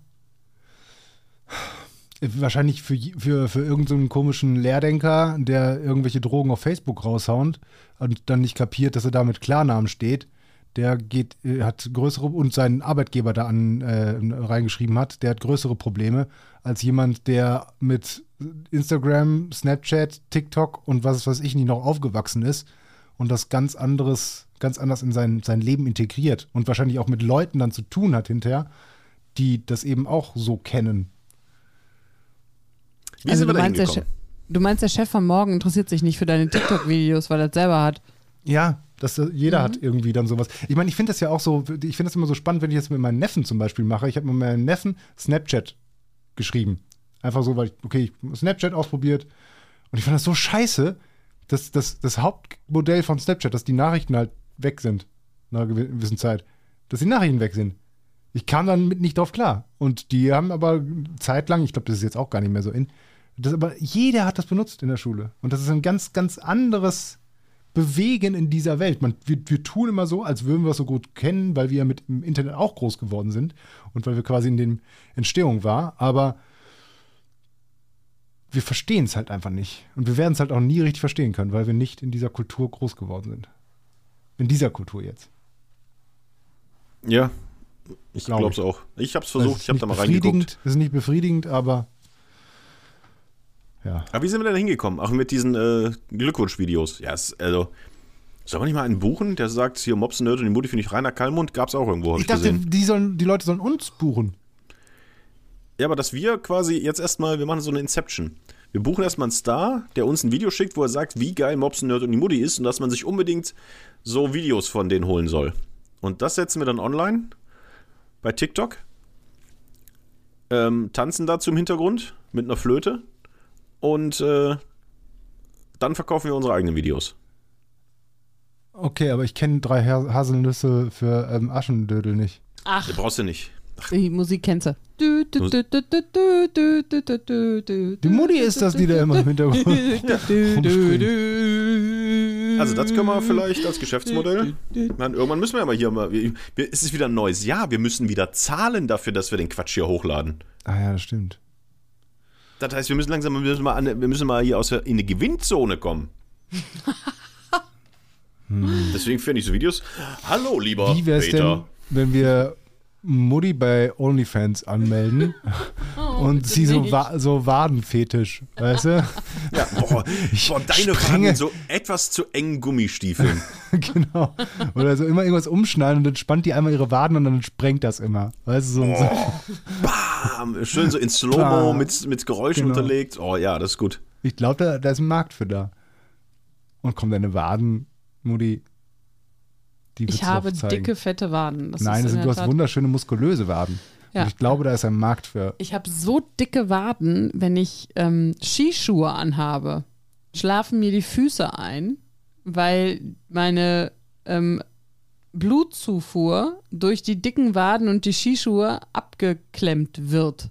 Speaker 2: wahrscheinlich für, für, für irgendeinen komischen Lehrdenker, der irgendwelche Drogen auf Facebook raushaut und dann nicht kapiert, dass er da mit Klarnamen steht, der geht, äh, hat größere und seinen Arbeitgeber da an äh, reingeschrieben hat, der hat größere Probleme als jemand, der mit Instagram, Snapchat, TikTok und was weiß ich nicht noch aufgewachsen ist und das ganz anderes, ganz anders in sein, sein Leben integriert und wahrscheinlich auch mit Leuten dann zu tun hat hinterher, die das eben auch so kennen.
Speaker 1: Wie
Speaker 3: also
Speaker 1: sind wir
Speaker 3: du meinst, der du meinst, der Chef von morgen interessiert sich nicht für deine TikTok-Videos, weil er es selber hat.
Speaker 2: Ja, das, äh, jeder hat irgendwie dann sowas. Ich meine, ich finde das ja auch so, ich finde das immer so spannend, wenn ich das mit meinen Neffen zum Beispiel mache. Ich habe mit meinem Neffen Snapchat geschrieben. Einfach so, weil ich, okay, ich Snapchat ausprobiert und ich fand das so scheiße, dass das, das Hauptmodell von Snapchat, dass die Nachrichten halt weg sind nach einer gewissen Zeit. Dass die Nachrichten weg sind. Ich kam dann mit nicht drauf klar. Und die haben aber zeitlang, ich glaube, das ist jetzt auch gar nicht mehr so in, das aber jeder hat das benutzt in der Schule. Und das ist ein ganz, ganz anderes Bewegen in dieser Welt. Man, wir, wir tun immer so, als würden wir es so gut kennen, weil wir ja mit dem Internet auch groß geworden sind und weil wir quasi in den Entstehung war. Aber wir verstehen es halt einfach nicht. Und wir werden es halt auch nie richtig verstehen können, weil wir nicht in dieser Kultur groß geworden sind. In dieser Kultur jetzt.
Speaker 1: Ja, ich
Speaker 2: Glaub
Speaker 1: glaube es auch. Ich habe es versucht, ich habe da mal reingeguckt.
Speaker 2: befriedigend, Das ist nicht befriedigend, aber ja.
Speaker 1: Aber wie sind wir denn hingekommen? Ach, mit diesen äh, Glückwunschvideos. Ja, es, also, soll man nicht mal einen buchen, der sagt, hier Mobs Nerd und die Mutti finde ich Rainer Kallmund, gab es auch irgendwo,
Speaker 2: Ich
Speaker 1: ich,
Speaker 2: dachte,
Speaker 1: gesehen.
Speaker 2: die, sollen, die Leute sollen uns buchen.
Speaker 1: Ja, aber dass wir quasi jetzt erstmal, wir machen so eine Inception. Wir buchen erstmal einen Star, der uns ein Video schickt, wo er sagt, wie geil Mobs Nerd und die Mutti ist und dass man sich unbedingt so Videos von denen holen soll. Und das setzen wir dann online bei TikTok. Ähm, tanzen dazu im Hintergrund mit einer Flöte und äh, dann verkaufen wir unsere eigenen Videos.
Speaker 2: Okay, aber ich kenne drei Haselnüsse für ähm, Aschendödel nicht.
Speaker 3: Ach.
Speaker 1: Die brauchst du nicht. Ach.
Speaker 3: Die Musik kennst du.
Speaker 2: Die Mutti ist das, die da immer im Hintergrund
Speaker 1: Also das können wir vielleicht als Geschäftsmodell. Man, irgendwann müssen wir ja mal hier mal. Es ist wieder ein neues Jahr. Wir müssen wieder zahlen dafür, dass wir den Quatsch hier hochladen.
Speaker 2: Ah ja, das stimmt.
Speaker 1: Das heißt, wir müssen langsam, wir müssen mal, an, wir müssen mal hier aus in eine Gewinnzone kommen. Deswegen finde ich so Videos. Hallo, lieber
Speaker 2: Wie wäre es denn,
Speaker 1: Peter.
Speaker 2: wenn wir Mutti bei OnlyFans anmelden und
Speaker 3: bitte
Speaker 2: sie so, wa so Wadenfetisch, weißt du?
Speaker 1: Ja, boah, boah deine. Waden mit so etwas zu engen Gummistiefeln.
Speaker 2: genau. Oder so immer irgendwas umschneiden und dann spannt die einmal ihre Waden und dann sprengt das immer. Weißt du, so, so.
Speaker 1: Bam, schön so in Slow-Mo mit, mit Geräuschen
Speaker 2: Genau.
Speaker 1: unterlegt. Oh ja, das ist gut.
Speaker 2: Ich glaube, da, da ist ein Markt für da. Und kommt deine Waden, Mutti. Die
Speaker 3: Ich habe dicke, fette Waden. Das
Speaker 2: Nein,
Speaker 3: ist
Speaker 2: das
Speaker 3: in
Speaker 2: sind,
Speaker 3: der
Speaker 2: du hast
Speaker 3: Tat-
Speaker 2: wunderschöne muskulöse Waden.
Speaker 3: Ja.
Speaker 2: Und ich glaube, da ist ein Markt für.
Speaker 3: Ich habe so dicke Waden, wenn ich ähm, Skischuhe anhabe, schlafen mir die Füße ein, weil meine ähm, Blutzufuhr durch die dicken Waden und die Skischuhe abgeklemmt wird.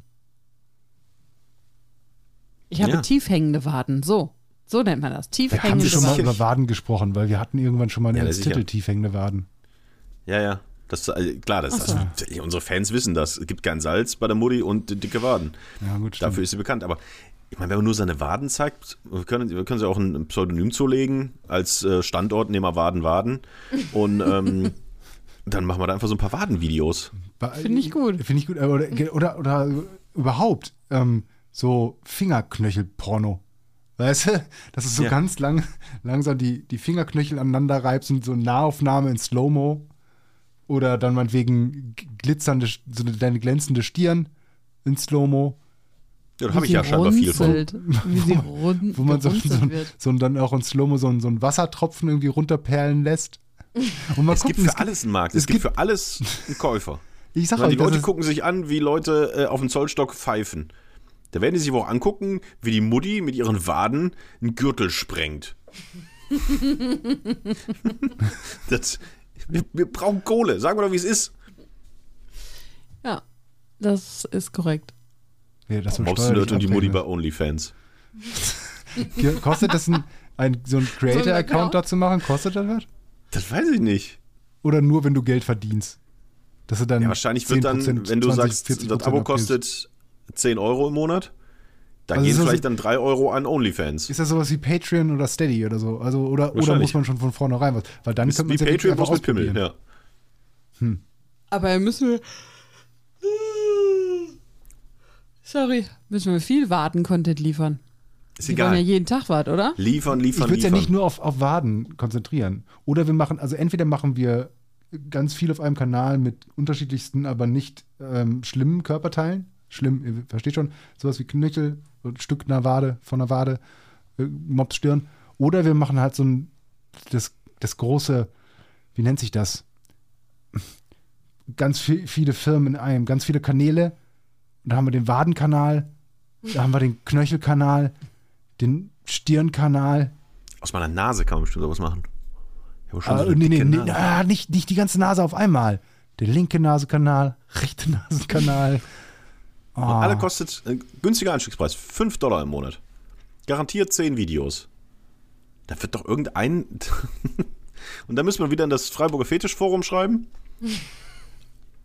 Speaker 3: Ich habe
Speaker 1: Ja.
Speaker 3: tief hängende Waden. So. So nennt man das. Tief
Speaker 2: Wir haben
Speaker 3: hängende
Speaker 2: schon mal über. Waden gesprochen, weil wir hatten irgendwann schon mal
Speaker 1: Ja,
Speaker 2: einen. Titel tief hängende Waden.
Speaker 1: Ja, ja. Das, äh, klar, das,
Speaker 3: Ach so.
Speaker 1: also, unsere Fans wissen das. Es gibt kein Salz bei der Mutti und dicke Waden.
Speaker 2: Ja, gut, stimmt.
Speaker 1: Dafür ist sie bekannt. Aber ich meine, wenn man nur seine Waden zeigt, wir können, wir können sie auch ein Pseudonym zulegen als äh, Standortnehmer Waden Waden. Und ähm, dann machen wir da einfach so ein paar Wadenvideos.
Speaker 3: Finde ich gut.
Speaker 2: Finde ich gut. äh, Oder, oder, oder überhaupt ähm, so Fingerknöchel-Porno. Weißt du, dass es so
Speaker 1: Ja.
Speaker 2: ganz lang, langsam die, die Fingerknöchel aneinander reibst und so eine Nahaufnahme in Slow-Mo. Oder dann meinetwegen glitzernde, so deine glänzende Stirn in Slow-Mo.
Speaker 1: Ja, da habe ich ja scheinbar viel von.
Speaker 3: Wie sie rund,
Speaker 2: Wo man so, so, so dann auch in Slow-Mo so, ein- so einen Wassertropfen irgendwie runterperlen lässt. Und
Speaker 1: Es gibt
Speaker 2: gucken,
Speaker 1: für alles einen Markt. Es,
Speaker 2: es
Speaker 1: gibt
Speaker 2: gibt-
Speaker 1: für alles einen Käufer.
Speaker 2: Ich sag
Speaker 1: die
Speaker 2: euch, das
Speaker 1: Leute gucken sich an, wie Leute äh, auf dem Zollstock pfeifen. Da werden die sich auch angucken, wie die Mutti mit ihren Waden einen Gürtel sprengt. das, wir, wir brauchen Kohle. Sagen wir doch, wie es ist.
Speaker 3: Ja, das ist korrekt.
Speaker 2: Ja, das
Speaker 1: Nerd und die Mutti bei OnlyFans.
Speaker 2: Kostet das ein, ein, so ein Creator-Account
Speaker 3: Account?
Speaker 2: da zu machen? Kostet das was?
Speaker 1: Das weiß ich nicht.
Speaker 2: Oder nur, wenn du Geld verdienst? Dass du dann
Speaker 1: Ja, wahrscheinlich wird dann,
Speaker 2: 10%,
Speaker 1: wenn du
Speaker 2: 20,
Speaker 1: sagst,
Speaker 2: 40%
Speaker 1: das Abo kostet 10 Euro im Monat, dann
Speaker 2: Also
Speaker 1: gehen vielleicht dann 3 Euro an OnlyFans.
Speaker 2: Ist das sowas wie Patreon oder Steady oder so? Also, oder, oder muss man schon von vornherein was? Weil dann
Speaker 1: Ist
Speaker 2: könnte
Speaker 1: wie
Speaker 2: man ja
Speaker 1: Patreon, bloß mit Pimmel. Ja.
Speaker 3: Aber er müssen wir. Sorry, müssen wir viel Waden-Content liefern.
Speaker 1: Ist
Speaker 3: Die wollen ja
Speaker 1: egal.
Speaker 3: jeden Tag was, oder?
Speaker 1: Liefern,
Speaker 2: Ich
Speaker 1: liefern,
Speaker 2: würde es ja nicht nur auf, auf Waden konzentrieren. Oder wir machen, also entweder machen wir ganz viel auf einem Kanal mit unterschiedlichsten, aber nicht ähm, schlimmen Körperteilen. Schlimm, ihr versteht schon, sowas wie Knöchel, ein Stück einer Wade, von einer Wade, äh, Mops Stirn. Oder wir machen halt so ein, das, das große, wie nennt sich das? Ganz viel, viele Firmen in einem, ganz viele Kanäle. Und da haben wir den Wadenkanal, da haben wir den Knöchelkanal, den Stirnkanal.
Speaker 1: Aus meiner Nase kann man bestimmt sowas machen. Ich
Speaker 2: Ah,
Speaker 1: so
Speaker 2: nee, nee, nee,
Speaker 1: Nase.
Speaker 2: ah, nicht, nicht die ganze Nase auf einmal. Der linke Nasenkanal, rechte Nasenkanal.
Speaker 1: Und
Speaker 2: Ah,
Speaker 1: alle kostet äh, günstiger Einstiegspreis, 5 Dollar im Monat. Garantiert 10 Videos. Da wird doch irgendein. Und dann müssen wir wieder in das Freiburger Fetischforum schreiben.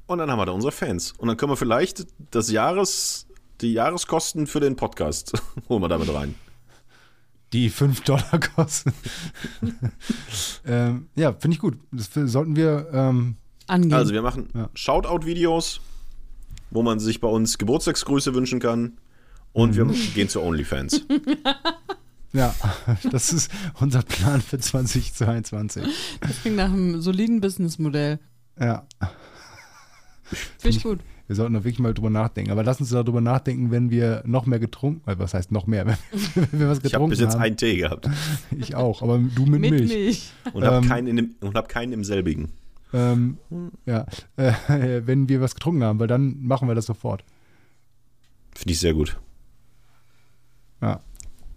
Speaker 1: Und dann haben wir da unsere Fans. Und dann können wir vielleicht das Jahres, die Jahreskosten für den Podcast holen wir damit rein.
Speaker 2: die 5 Dollar kosten. ähm, ja, finde ich gut. Das sollten wir. Ähm,
Speaker 3: Angehen.
Speaker 1: Also wir machen
Speaker 2: Ja.
Speaker 1: Shoutout-Videos, wo man sich bei uns Geburtstagsgrüße wünschen kann. Und wir gehen zu OnlyFans.
Speaker 2: ja, das ist unser Plan für 2022.
Speaker 3: das klingt nach einem soliden Businessmodell.
Speaker 2: Ja,
Speaker 3: Finde ich gut.
Speaker 2: wir sollten da wirklich mal drüber nachdenken. Aber lass uns darüber nachdenken, wenn wir noch mehr getrunken, äh, was heißt noch mehr, wenn, wir was
Speaker 1: Ich habe
Speaker 2: getrunken
Speaker 1: bis jetzt
Speaker 2: haben.
Speaker 1: einen Tee gehabt
Speaker 2: Ich auch, aber du mit,
Speaker 3: Mit
Speaker 2: Milch.
Speaker 3: Milch.
Speaker 1: und habe
Speaker 2: Ähm.
Speaker 1: keinen, in dem- und hab keinen im selbigen.
Speaker 2: Ähm, ja, äh, wenn wir was getrunken haben, weil dann machen wir das sofort.
Speaker 1: Finde ich sehr gut.
Speaker 2: Ja.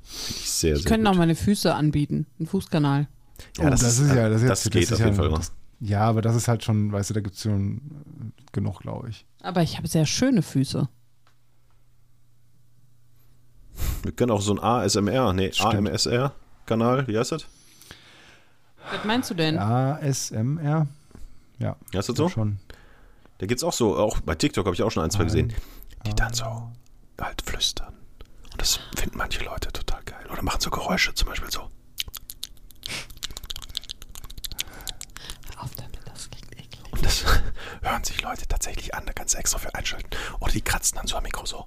Speaker 1: Finde ich sehr,
Speaker 3: Ich
Speaker 1: sehr
Speaker 3: könnte
Speaker 1: gut.
Speaker 3: noch meine Füße anbieten. Einen Fußkanal.
Speaker 1: Ja,
Speaker 2: oh,
Speaker 1: das
Speaker 2: das,
Speaker 1: ist-
Speaker 2: ja, das, ist
Speaker 1: das
Speaker 2: jetzt,
Speaker 1: geht
Speaker 2: das
Speaker 1: auf jeden
Speaker 2: ja,
Speaker 1: Fall noch.
Speaker 2: Das, ja, aber das ist halt schon, weißt du, da gibt es schon äh, genug, glaube ich.
Speaker 3: Aber ich habe sehr schöne Füße.
Speaker 1: Wir können auch so ein ASMR, nee. AMSR-Kanal, wie heißt das?
Speaker 3: Was meinst du denn?
Speaker 2: ASMR? Ja.
Speaker 1: Hast ist das so?
Speaker 2: Schon.
Speaker 1: Da es auch so, auch bei TikTok habe ich auch schon ein, zwei gesehen. Die dann ah. so halt flüstern. Und das finden manche Leute total geil. Oder machen so Geräusche, zum Beispiel so.
Speaker 3: Hör auf damit, das klingt eklig.
Speaker 1: Und das hören sich Leute tatsächlich an, da kannst du extra für einschalten. Oder die kratzen dann so am Mikro so.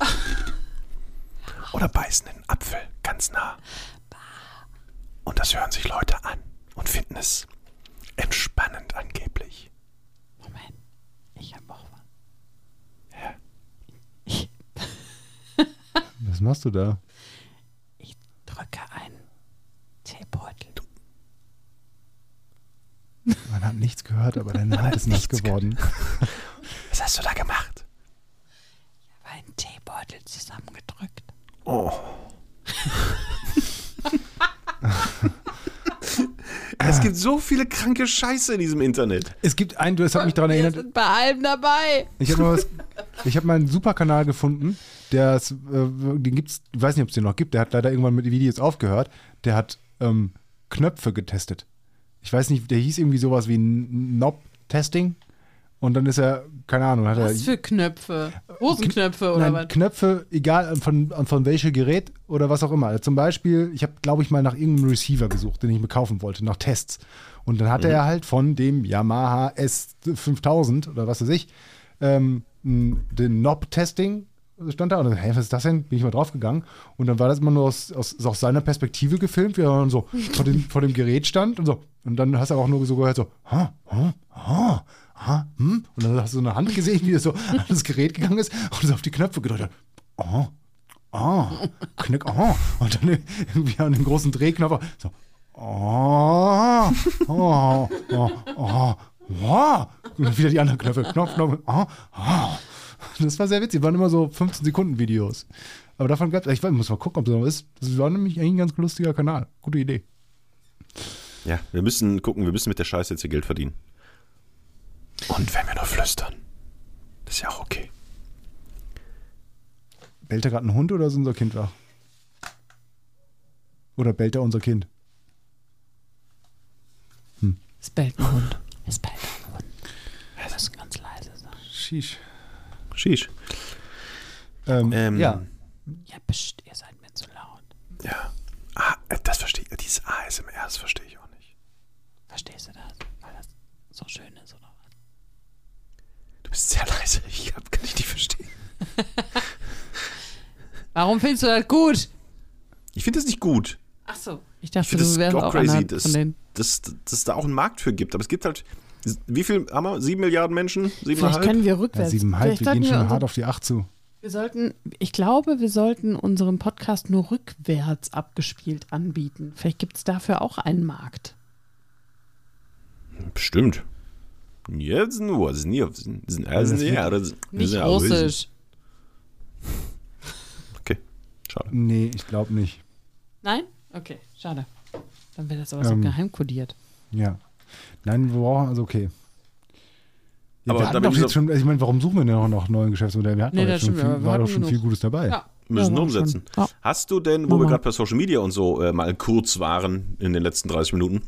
Speaker 1: Oder beißen in einen Apfel, ganz nah. Und das hören sich Leute an und finden es entspannend angeblich.
Speaker 3: Moment, ich habe auch was.
Speaker 1: Ja.
Speaker 3: Ich,
Speaker 2: Was machst du da?
Speaker 3: ich drücke einen Teebeutel.
Speaker 2: Man hat nichts gehört, aber deine Hand ist nass geworden.
Speaker 1: Was hast du da gemacht?
Speaker 3: Ich habe einen Teebeutel zusammengedrückt.
Speaker 1: Oh. es gibt so viele kranke Scheiße in diesem Internet.
Speaker 2: Es gibt einen, das hat mich daran
Speaker 3: Wir
Speaker 2: erinnert,
Speaker 3: sind bei allem dabei.
Speaker 2: Ich habe mal, was- ich hab mal einen super Kanal gefunden, der ist, äh, den gibt's, ich weiß nicht, ob es den noch gibt, der hat leider irgendwann mit den Videos aufgehört. Der hat ähm, Knöpfe getestet. Ich weiß nicht, der hieß irgendwie sowas wie Knob-Testing. Und dann ist er, keine Ahnung, hat er.
Speaker 3: Was für Knöpfe? Hosenknöpfe oder
Speaker 2: Nein,
Speaker 3: was?
Speaker 2: Knöpfe, egal von, von welchem Gerät oder was auch immer. Also zum Beispiel, ich habe, glaube ich, mal nach irgendeinem Receiver gesucht, den ich mir kaufen wollte, nach Tests. Und dann hatte er halt von dem Yamaha S5000 oder was weiß ich, ähm, den Knob-Testing stand da. Und dann, hey, was ist das denn? Bin ich mal draufgegangen. Und dann war das immer nur aus, aus, aus seiner Perspektive gefilmt, wie er dann so vor dem, vor dem Gerät stand und so. Und dann hast du auch nur so gehört, so, ha, ha, ha, ha, hm. Und dann hast du so eine Hand gesehen, wie er so an das Gerät gegangen ist und so auf die Knöpfe gedrückt hat. Oh, oh, knick, oh. Und dann irgendwie an dem großen Drehknopf so, oh, oh, oh, oh, oh. Und dann wieder die anderen Knöpfe, Knopf, Knopf, oh, oh. Das war sehr witzig, waren immer so 15 Sekunden Videos. Aber davon gab es, ich weiß, muss mal gucken, ob das noch ist. Das war nämlich ein ganz lustiger Kanal. Gute Idee.
Speaker 1: Ja, wir müssen gucken, wir müssen mit der Scheiße jetzt hier Geld verdienen. Und wenn wir nur flüstern. Das ist ja auch okay.
Speaker 2: Bellt da gerade ein Hund oder ist unser Kind wach? Oder bellt da unser Kind?
Speaker 3: Es bellt ein Hund. Es bellt ein Hund. Wir müssen ganz leise sein.
Speaker 2: Sheesh.
Speaker 1: Sheesh.
Speaker 2: Ähm,
Speaker 1: Ähm,
Speaker 2: ja,
Speaker 3: Ja, pst, ihr seid mir zu laut.
Speaker 1: Ja. Ah, das verstehe ich. Dieses ASMR, das verstehe ich auch nicht.
Speaker 3: Verstehst du das? Weil das so schön ist,
Speaker 1: bist sehr leise. Ich hab, kann ich nicht verstehen.
Speaker 3: Warum findest du das gut?
Speaker 1: Ich finde das nicht gut.
Speaker 3: Ach so. Ich
Speaker 1: Ich
Speaker 3: dachte,
Speaker 1: finde
Speaker 3: du
Speaker 1: das
Speaker 3: wärst
Speaker 1: auch crazy,
Speaker 3: einer
Speaker 1: dass,
Speaker 3: von denen.
Speaker 1: dass, dass es da auch einen Markt für gibt. Aber es gibt halt, wie viel haben wir? Sieben Milliarden Menschen?
Speaker 3: Vielleicht
Speaker 1: Siebeneinhalb?
Speaker 3: können wir
Speaker 2: ja
Speaker 3: rückwärts.
Speaker 2: siebeneinhalb,
Speaker 3: Vielleicht
Speaker 2: wir gehen schon
Speaker 3: wir,
Speaker 2: hart auf die acht zu.
Speaker 3: wir sollten, ich glaube, wir sollten unseren Podcast nur rückwärts abgespielt anbieten. Vielleicht gibt es dafür auch einen Markt.
Speaker 1: Bestimmt.
Speaker 3: Nicht
Speaker 1: ja,
Speaker 3: Russisch.
Speaker 1: Okay, schade.
Speaker 2: Nee, ich glaube nicht.
Speaker 3: Nein? Okay, schade. Dann wäre das aber so
Speaker 2: Ähm,
Speaker 3: geheim kodiert.
Speaker 2: Ja. Nein, wir brauchen, also okay. Ja,
Speaker 1: Aber
Speaker 2: wir
Speaker 1: da
Speaker 2: hatten
Speaker 1: bin
Speaker 2: doch
Speaker 1: ich
Speaker 2: jetzt
Speaker 1: so-
Speaker 2: schon, also ich meine, warum suchen wir denn noch, noch neue Geschäftsmodelle? Wir hatten
Speaker 3: Nee,
Speaker 2: doch
Speaker 3: das
Speaker 2: jetzt schon
Speaker 3: stimmt, aber
Speaker 2: viel,
Speaker 3: wir
Speaker 2: war
Speaker 3: hatten
Speaker 2: doch schon
Speaker 3: genug.
Speaker 2: viel Gutes dabei.
Speaker 3: Ja.
Speaker 1: Müssen
Speaker 3: Ja,
Speaker 1: umsetzen.
Speaker 3: schon. Ja.
Speaker 1: Hast du denn, wo wir gerade bei Social Media und so äh, mal kurz waren in den letzten 30 Minuten,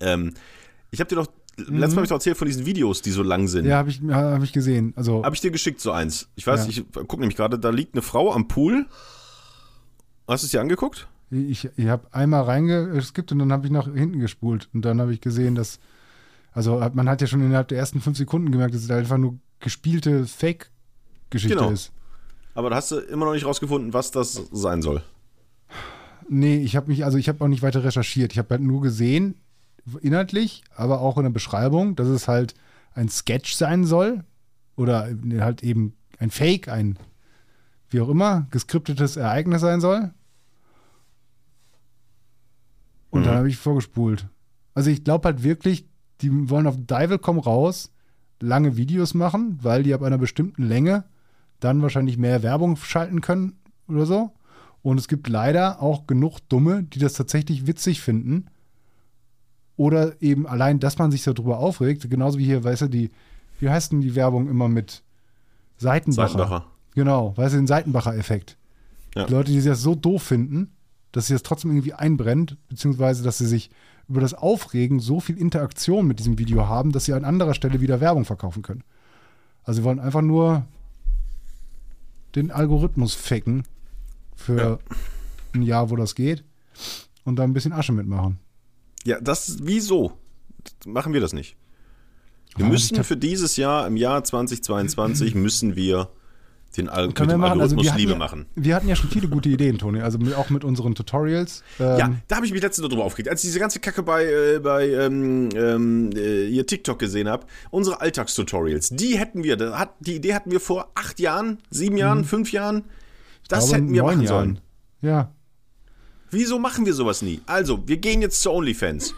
Speaker 1: ähm, ich habe dir doch, letztes Mal habe ich doch erzählt von diesen Videos, die so lang sind.
Speaker 2: Mhm. Ja, habe ich, hab ich gesehen. Also,
Speaker 1: Habe ich dir geschickt, so eins. Ich weiß,
Speaker 2: Ja.
Speaker 1: ich gucke nämlich gerade, da liegt eine Frau am Pool. Hast du es dir angeguckt?
Speaker 2: ich, ich habe einmal reingeskippt und dann habe ich nach hinten gespult. Und dann habe ich gesehen, dass, also man hat ja schon innerhalb der ersten fünf Sekunden gemerkt, dass es einfach nur gespielte Fake-Geschichte
Speaker 1: Genau.
Speaker 2: ist.
Speaker 1: Aber da hast du immer noch nicht rausgefunden, was das sein soll.
Speaker 2: Nee, ich habe mich, also ich habe auch nicht weiter recherchiert. Ich habe halt nur gesehen, inhaltlich, aber auch in der Beschreibung, dass es halt ein Sketch sein soll oder halt eben ein Fake, ein wie auch immer, geskriptetes Ereignis sein soll. Und dann
Speaker 1: Mhm.
Speaker 2: habe ich vorgespult. Also ich glaube halt wirklich, die wollen auf Dival.com raus lange Videos machen, weil die ab einer bestimmten Länge dann wahrscheinlich mehr Werbung schalten können oder so. Und es gibt leider auch genug Dumme, die das tatsächlich witzig finden. Oder eben allein, dass man sich darüber aufregt, genauso wie hier, weißt du, die, wie heißt denn die Werbung immer mit Seitenbacher?
Speaker 1: Seitenbacher.
Speaker 2: Genau, weißt du, den Seitenbacher-Effekt.
Speaker 1: Ja.
Speaker 2: Die Leute, die das so doof finden, dass sie das trotzdem irgendwie einbrennt, beziehungsweise dass sie sich über das Aufregen so viel Interaktion mit diesem Video haben, dass sie an anderer Stelle wieder Werbung verkaufen können. Also sie wollen einfach nur den Algorithmus faken für ein Jahr, wo das geht und da ein bisschen Asche mitmachen.
Speaker 1: Ja, das, wieso machen wir das nicht? Wir
Speaker 2: Weil
Speaker 1: müssen für dieses Jahr, im Jahr 2022, müssen wir den Al
Speaker 2: Können wir machen. Also
Speaker 1: Algorithmus
Speaker 2: wir hatten,
Speaker 1: Liebe
Speaker 2: ja,
Speaker 1: machen.
Speaker 2: wir hatten ja schon viele gute Ideen, Toni. Also mit, auch mit unseren Tutorials. Ähm,
Speaker 1: Ja, da habe ich mich letztens noch drüber aufgeregt. Als ich diese ganze Kacke bei, äh, bei ähm, ähm, äh, ihr TikTok gesehen habe, unsere Alltagstutorials, die hätten wir, da hat, die Idee hatten wir vor acht Jahren, sieben Jahren, fünf Jahren. Das
Speaker 2: Mhm. glaube,
Speaker 1: hätten wir machen
Speaker 2: Jahren.
Speaker 1: sollen.
Speaker 2: Ja.
Speaker 1: Wieso machen wir sowas nie? Also, wir gehen jetzt zu OnlyFans.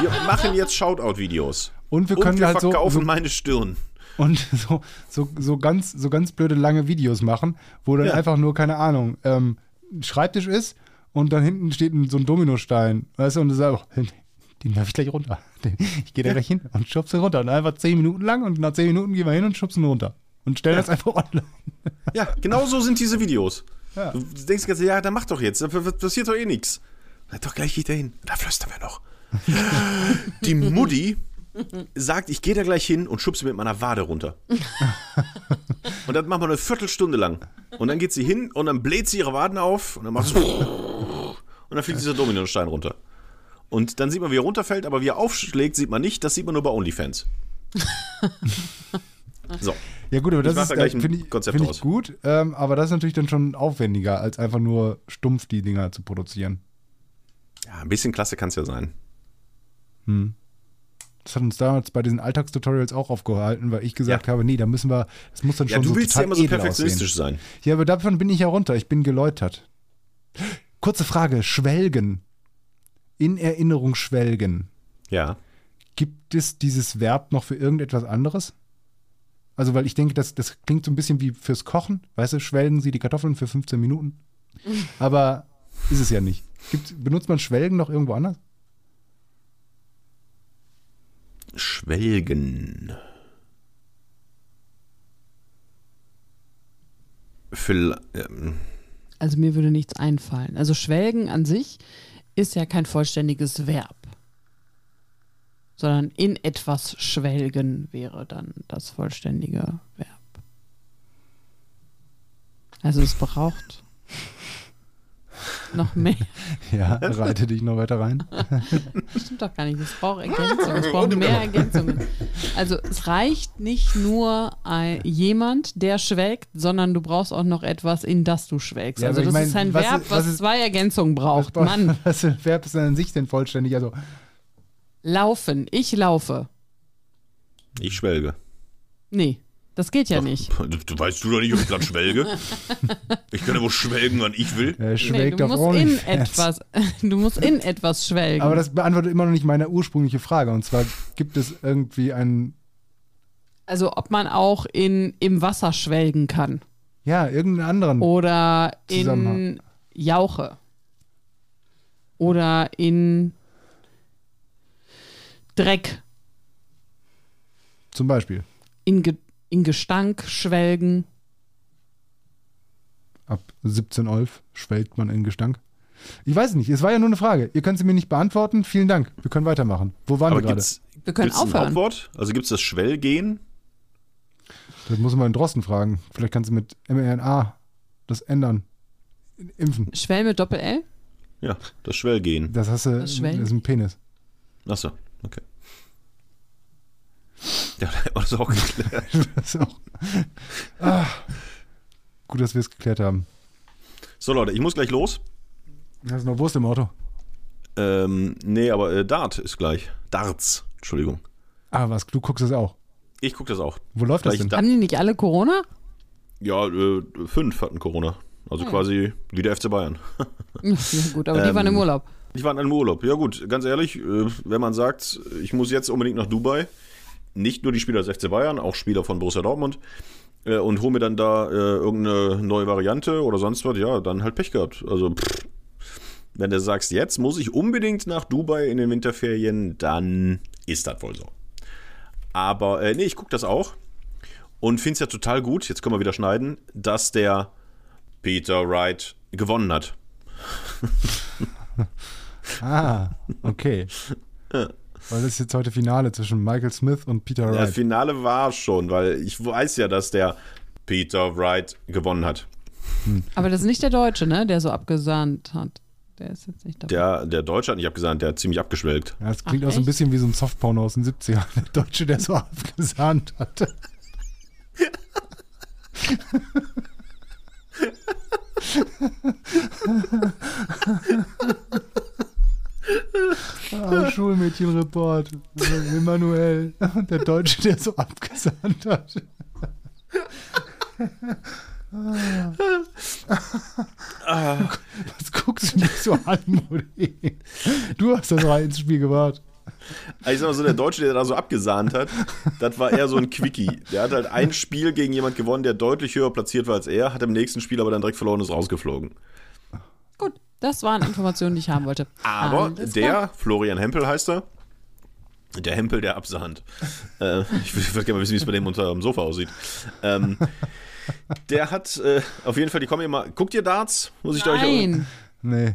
Speaker 1: Wir machen jetzt Shoutout-Videos.
Speaker 2: Und wir
Speaker 1: Und
Speaker 2: können
Speaker 1: wir
Speaker 2: halt
Speaker 1: verkaufen
Speaker 2: so
Speaker 1: meine Stirn.
Speaker 2: und so, so, so ganz, so ganz blöde lange Videos machen, wo dann
Speaker 1: Ja.
Speaker 2: einfach nur, keine Ahnung, ähm, ein Schreibtisch ist und dann hinten steht so ein Dominostein. Weißt du, und du sagst, oh, den werfe ich gleich runter. Ich gehe da gleich hin und schubse ihn runter. Und einfach zehn Minuten lang und nach zehn Minuten gehen wir hin und schubsen ihn runter. Und stellen das einfach online.
Speaker 1: Ja, genau so sind diese Videos.
Speaker 2: Ja.
Speaker 1: Du denkst ganz, ja, dann mach doch jetzt, da passiert doch eh nichts. Doch gleich geht er hin. Da flüstern wir noch. Die Mutti sagt, ich gehe da gleich hin und schubse mit meiner Wade runter. Und das machen wir eine Viertelstunde lang. Und dann geht sie hin und dann bläht sie ihre Waden auf und dann macht sie und dann fliegt dieser Dominostein runter. Und dann sieht man, wie er runterfällt, aber wie er aufschlägt, sieht man nicht. Das sieht man nur bei OnlyFans. So.
Speaker 2: Ja gut, aber das ist
Speaker 1: da
Speaker 2: finde ich, find ich gut, ähm, aber das ist natürlich dann schon aufwendiger, als einfach nur stumpf die Dinger zu produzieren.
Speaker 1: Ja, ein bisschen klasse kann es ja sein.
Speaker 2: Das hat uns damals bei diesen Alltagstutorials auch aufgehalten, weil ich gesagt
Speaker 1: Ja.
Speaker 2: habe, nee, da müssen wir, das muss dann
Speaker 1: Ja,
Speaker 2: schon
Speaker 1: du
Speaker 2: so
Speaker 1: willst ja immer so perfektionistisch
Speaker 2: aussehen.
Speaker 1: sein.
Speaker 2: Ja, aber davon bin ich ja runter. Ich bin geläutert. Kurze Frage: Schwelgen. In Erinnerung schwelgen.
Speaker 1: Ja.
Speaker 2: Gibt es dieses Verb noch für irgendetwas anderes? Also, weil ich denke, das, das klingt so ein bisschen wie fürs Kochen. Weißt du, schwelgen Sie die Kartoffeln für 15 Minuten. Aber ist es ja nicht. Gibt, benutzt man Schwelgen noch irgendwo anders?
Speaker 1: Schwelgen. Für, ähm,
Speaker 3: Also mir würde nichts einfallen. Also schwelgen an sich ist ja kein vollständiges Verb. Sondern in etwas schwelgen wäre dann das vollständige Verb. Also es braucht noch mehr.
Speaker 2: Ja, reite dich noch weiter rein.
Speaker 3: Das stimmt doch gar nicht. Es braucht Ergänzungen. Es braucht mehr Ergänzungen. Also es reicht nicht nur ein, jemand, der schwelgt, sondern du brauchst auch noch etwas, in das du schwelgst.
Speaker 2: Ja,
Speaker 3: also
Speaker 2: aber
Speaker 3: das
Speaker 2: ich
Speaker 3: ist
Speaker 2: mein,
Speaker 3: ein
Speaker 2: was
Speaker 3: Verb,
Speaker 2: ist-
Speaker 3: was,
Speaker 2: was ist-
Speaker 3: zwei Ergänzungen braucht. Mann,
Speaker 2: Was für ein Verb ist denn an sich denn vollständig? Also,
Speaker 3: laufen. Ich laufe.
Speaker 1: ich schwelge.
Speaker 3: Nee, das geht ja nicht.
Speaker 1: Du, du weißt du doch nicht, ob ich gerade schwelge? Ich kann ja wohl schwelgen, wann ich will.
Speaker 3: Nee,
Speaker 2: schwelgt
Speaker 3: du
Speaker 2: auf
Speaker 3: musst in etwas, du musst in etwas schwelgen.
Speaker 2: Aber das beantwortet immer noch nicht meine ursprüngliche Frage. Und zwar gibt es irgendwie einen,
Speaker 3: also ob man auch in, im Wasser schwelgen kann
Speaker 2: ja, irgendeinen anderen.
Speaker 3: oder in. Jauche oder in Dreck,
Speaker 2: Zum Beispiel.
Speaker 3: in, Ge in Gestank schwelgen.
Speaker 2: Ab 17.11 schwelgt man in Gestank. Ich weiß nicht, es war ja nur eine Frage. Ihr könnt sie mir nicht beantworten. Vielen Dank. Wir können weitermachen. Wo waren
Speaker 1: Aber
Speaker 2: wir gerade?
Speaker 3: Wir können
Speaker 1: gibt's ein
Speaker 3: aufhören.
Speaker 1: Hauptwort? Also gibt es das Schwellgehen?
Speaker 2: Das muss man in Drosten fragen. Vielleicht kannst du mit mRNA das ändern. Impfen.
Speaker 3: Schwell mit Doppel-L?
Speaker 1: Ja, das Schwellgehen.
Speaker 2: Das hast du,
Speaker 3: Das
Speaker 2: ist ein Penis.
Speaker 1: Achso, okay. Ja, das ist auch geklärt.
Speaker 2: Das ist auch. Ah. Gut, dass wir es geklärt haben.
Speaker 1: So, Leute, ich muss gleich los.
Speaker 2: Hast du noch Wurst im Auto?
Speaker 1: Ähm, nee, aber äh, Dart ist gleich. Darts, Entschuldigung.
Speaker 2: Ah, was? Du guckst es auch.
Speaker 1: Ich gucke das auch.
Speaker 2: Wo läuft das
Speaker 1: Gleich
Speaker 2: denn?
Speaker 1: da-
Speaker 3: Haben die nicht alle Corona?
Speaker 1: Ja, äh, fünf hatten Corona. Also quasi wie der FC Bayern.
Speaker 3: Ja, gut, aber die
Speaker 1: Ähm,
Speaker 3: waren im Urlaub.
Speaker 1: Ich war in einem Urlaub. Ja gut, ganz ehrlich, äh, wenn man sagt, ich muss jetzt unbedingt nach Dubai, nicht nur die Spieler des FC Bayern, auch Spieler von Borussia Dortmund, äh, und hole mir dann da äh, irgendeine neue Variante oder sonst was, ja, dann halt Pech gehabt. Also, pff, wenn du sagst, jetzt muss ich unbedingt nach Dubai in den Winterferien, dann ist das wohl so. Aber, äh, nee, ich gucke das auch und finde es ja total gut, jetzt können wir wieder schneiden, dass der Peter Wright gewonnen hat.
Speaker 2: Ah, okay. Weil das ist jetzt heute Finale zwischen Michael Smith und Peter
Speaker 1: Das
Speaker 2: Wright.
Speaker 1: Finale war schon, weil ich weiß ja, dass der Peter Wright gewonnen hat.
Speaker 3: Aber das ist nicht der Deutsche, ne, der so abgesahnt hat. Der ist jetzt nicht dabei.
Speaker 1: Der, der Deutsche hat nicht abgesagt, der hat ziemlich abgeschwelgt.
Speaker 2: Ja, das klingt
Speaker 3: Ach,
Speaker 2: auch so ein bisschen wie so ein Softporno aus den 70ern. Der Deutsche, der so abgesahnt hatte. Ah, Schulmädchenreport. Emanuel. Der Deutsche, der so abgesandt hat. Was guckst du mich so an, Mutti? Du hast das rein ins Spiel gebracht.
Speaker 1: Also Ich sag mal so, der Deutsche, der da so abgesahnt hat, das war eher so ein Quickie. Der hat halt ein Spiel gegen jemand gewonnen, der deutlich höher platziert war als er, hat im nächsten Spiel aber dann direkt verloren und ist rausgeflogen.
Speaker 3: Gut, das waren Informationen, die ich haben wollte.
Speaker 1: Aber
Speaker 3: Alles
Speaker 1: der,
Speaker 3: klar.
Speaker 1: Florian Hempel heißt er, der Hempel, der absahnt. äh, ich würde würd gerne mal wissen, wie es bei dem unter dem Sofa aussieht. Ähm, der hat äh, auf jeden Fall, die kommen immer. Guckt ihr Darts? Muss ich da euch
Speaker 3: Nein.
Speaker 2: Nee.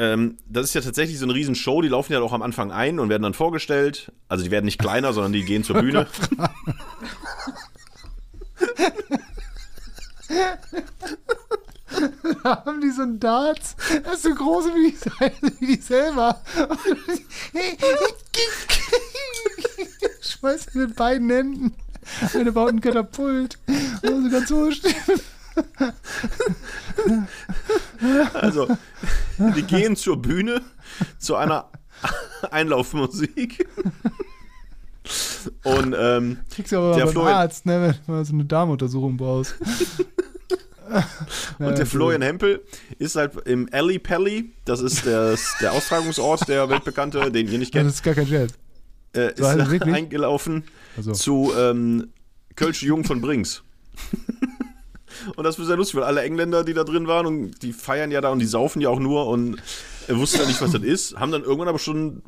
Speaker 1: Ähm, das ist ja tatsächlich so eine Riesenshow, die laufen ja auch am Anfang ein und werden dann vorgestellt. Also die werden nicht kleiner, sondern die gehen zur Bühne.
Speaker 2: Haben die so ein Darts? Das ist so groß wie die, wie die selber. Schmeißt mit beiden Händen. Eine baut ein Katapult. Also ganz hohe Stimme.
Speaker 1: Also, die gehen zur Bühne zu einer Einlaufmusik. Und ähm,
Speaker 2: Kriegst du aber
Speaker 1: Der Florian-
Speaker 2: Arzt, ne, wenn du so eine Darmuntersuchung brauchst.
Speaker 1: Und der Florian Hempel ist halt im Alley Pally, das ist der, der Austragungsort, der weltbekannte, den ihr nicht
Speaker 2: Das
Speaker 1: kennt,
Speaker 2: ist gar kein Jazz.
Speaker 1: äh, ist
Speaker 2: So wirklich?
Speaker 1: eingelaufen
Speaker 2: Also,
Speaker 1: zu ähm, Kölsche Jung von Brings. und das war sehr lustig, weil alle Engländer, die da drin waren, und die feiern ja da und die saufen ja auch nur und er wusste ja nicht, was das ist, haben dann irgendwann aber schon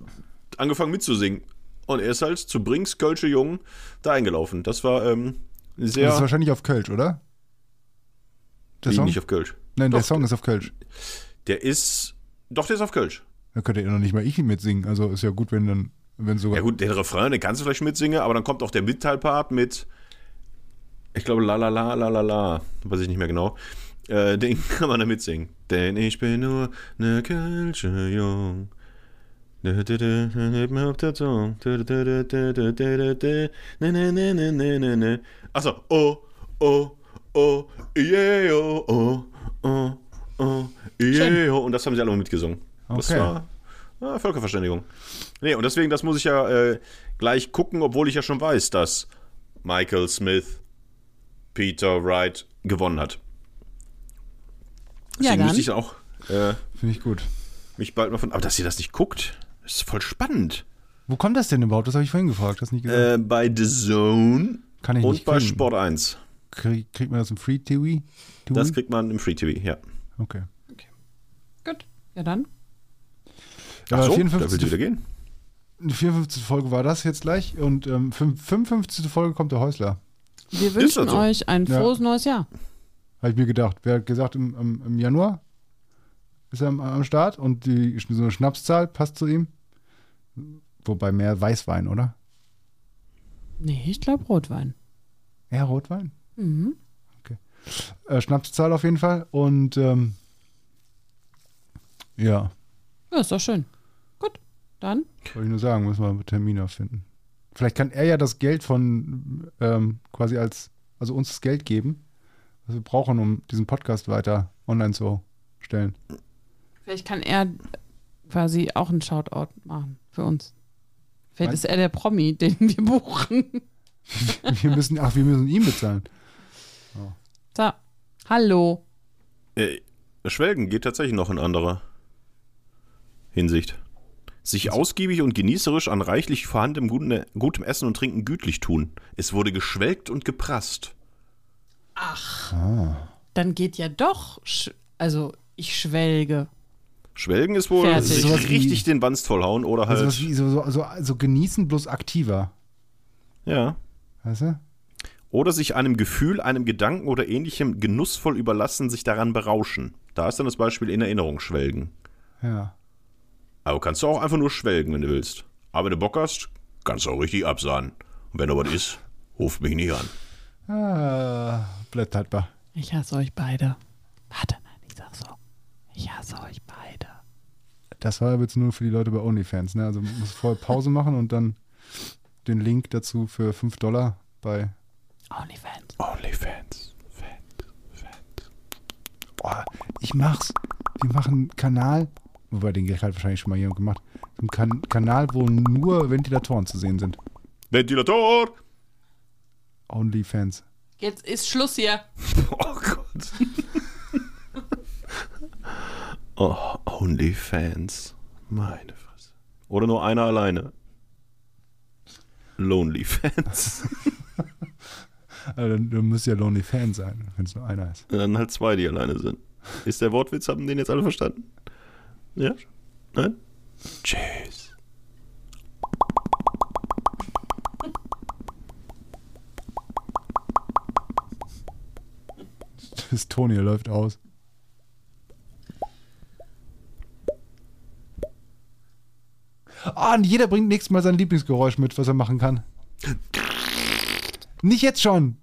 Speaker 1: angefangen mitzusingen. Und er ist halt zu Brings, Kölsche Jung, da eingelaufen. Das war ähm, sehr.
Speaker 2: das ist wahrscheinlich auf Kölsch, oder? Der Song?
Speaker 1: nicht auf Kölsch.
Speaker 2: Nein, der
Speaker 1: Doch,
Speaker 2: Song ist auf Kölsch.
Speaker 1: Der ist. Doch, der ist auf Kölsch.
Speaker 2: Da könnte ja noch nicht mal ich mitsingen. Also ist ja gut, wenn dann, wenn sogar.
Speaker 1: Ja gut, den Refrain, den kannst du vielleicht mitsingen, aber dann kommt auch der Mitteilpart mit, ich glaube, la la la la la la, weiß ich nicht mehr genau. Äh, den kann man da mitsingen. Denn ich bin nur ne Kölsche Jung. Der. Ne, ne, ne, ne, ne, ne, ne. Achso, oh, oh, oh, yeah, oh, oh, oh, oh, yeah, oh. Und das haben sie alle mitgesungen. Das
Speaker 2: Okay.
Speaker 1: war ah, Völkerverständigung. Nee, und deswegen, das muss ich ja äh, gleich gucken, obwohl ich ja schon weiß, dass Michael Smith Peter Wright gewonnen hat.
Speaker 3: Ja,
Speaker 1: Deswegen
Speaker 3: dann.
Speaker 1: müsste ich auch äh,
Speaker 2: Finde ich gut.
Speaker 1: mich bald mal von. Aber dass ihr das nicht guckt, ist voll spannend.
Speaker 2: Wo kommt das denn überhaupt? Das habe ich vorhin gefragt. Hast nicht gesagt.
Speaker 1: Äh, bei The Zone
Speaker 2: Kann ich
Speaker 1: und
Speaker 2: nicht
Speaker 1: bei. Sport 1.
Speaker 2: Krieg, kriegt man das im Free TV?
Speaker 1: Das kriegt man im Free TV, ja.
Speaker 2: Okay.
Speaker 3: Gut. Ja, dann.
Speaker 2: Ja,
Speaker 1: Ach so, da
Speaker 2: 54.
Speaker 1: willst du wieder gehen.
Speaker 2: Die 54. Folge war das jetzt gleich und ähm, fünf- 55. Folge kommt der Häusler.
Speaker 3: Wir wünschen
Speaker 1: so?
Speaker 3: euch ein
Speaker 2: Ja.
Speaker 3: frohes neues Jahr.
Speaker 2: Habe ich mir gedacht. Wer hat gesagt, im, im, im Januar ist er am, am Start und die, so eine Schnapszahl passt zu ihm. Wobei mehr Weißwein, oder?
Speaker 3: Nee, ich glaube Rotwein.
Speaker 2: Eher Rotwein?
Speaker 3: Mhm.
Speaker 2: Äh, Schnapszahl auf jeden Fall. Und ähm, ja,
Speaker 3: Ja, ist doch schön. Gut, dann.
Speaker 2: wollte ich nur sagen, müssen wir Termine finden. Vielleicht kann er ja das Geld von ähm, quasi als, also uns das Geld geben, was wir brauchen, um diesen Podcast weiter online zu stellen.
Speaker 3: Vielleicht kann er quasi auch einen Shoutout machen für uns. Vielleicht
Speaker 2: Was?
Speaker 3: ist er der Promi, den wir buchen.
Speaker 2: Wir müssen, ach, wir müssen ihm bezahlen.
Speaker 3: So, hallo.
Speaker 1: Äh, Schwelgen geht tatsächlich noch in anderer Hinsicht. Sich ausgiebig und genießerisch an reichlich vorhandenem guten, gutem Essen und Trinken gütlich tun. Es wurde geschwelgt und geprasst.
Speaker 3: Dann geht ja doch, sch also ich schwelge.
Speaker 1: Schwelgen ist wohl
Speaker 3: Fertig.
Speaker 1: sich
Speaker 2: Sowas wie-
Speaker 1: richtig den Wanst vollhauen oder halt.
Speaker 2: Also was wie, so, so, so, so genießen bloß aktiver.
Speaker 1: ja.
Speaker 2: Weißt du?
Speaker 1: Oder sich einem Gefühl, einem Gedanken oder ähnlichem genussvoll überlassen, sich daran berauschen. Da ist dann das Beispiel in Erinnerung schwelgen.
Speaker 2: Ja.
Speaker 1: Aber kannst du auch einfach nur schwelgen, wenn du willst. Aber wenn du Bock hast, kannst du auch richtig absahnen. Und wenn da was ist, ruft mich nicht an.
Speaker 2: Ah, bleibt haltbar.
Speaker 3: Ich hasse euch beide. Warte, nein, ich sag so. Ich hasse euch beide.
Speaker 2: Das war aber jetzt nur für die Leute bei OnlyFans. Ne? Also man muss vorher Pause machen und dann den Link dazu für 5 Dollar bei.
Speaker 3: Onlyfans.
Speaker 1: Onlyfans. Fans. Fans.
Speaker 2: Boah, ich mach's. Wir machen einen Kanal, wobei den Gag hat wahrscheinlich schon mal jemand gemacht. Ein kan Kanal, wo nur Ventilatoren zu sehen sind.
Speaker 1: Ventilator!
Speaker 2: Onlyfans.
Speaker 3: Jetzt ist Schluss hier.
Speaker 1: Oh Gott. oh, Onlyfans. Meine Fresse. Oder nur einer alleine. Lonely Fans.
Speaker 2: Also dann, dann müsste ja Lonely Fan sein, wenn es nur einer ist.
Speaker 1: Dann halt zwei, die alleine sind. Ist der Wortwitz, haben den jetzt alle verstanden? Ja? Nein? Tschüss.
Speaker 2: Das Toni läuft aus. Ah, und jeder bringt nächstes Mal sein Lieblingsgeräusch mit, was er machen kann. Nicht jetzt schon.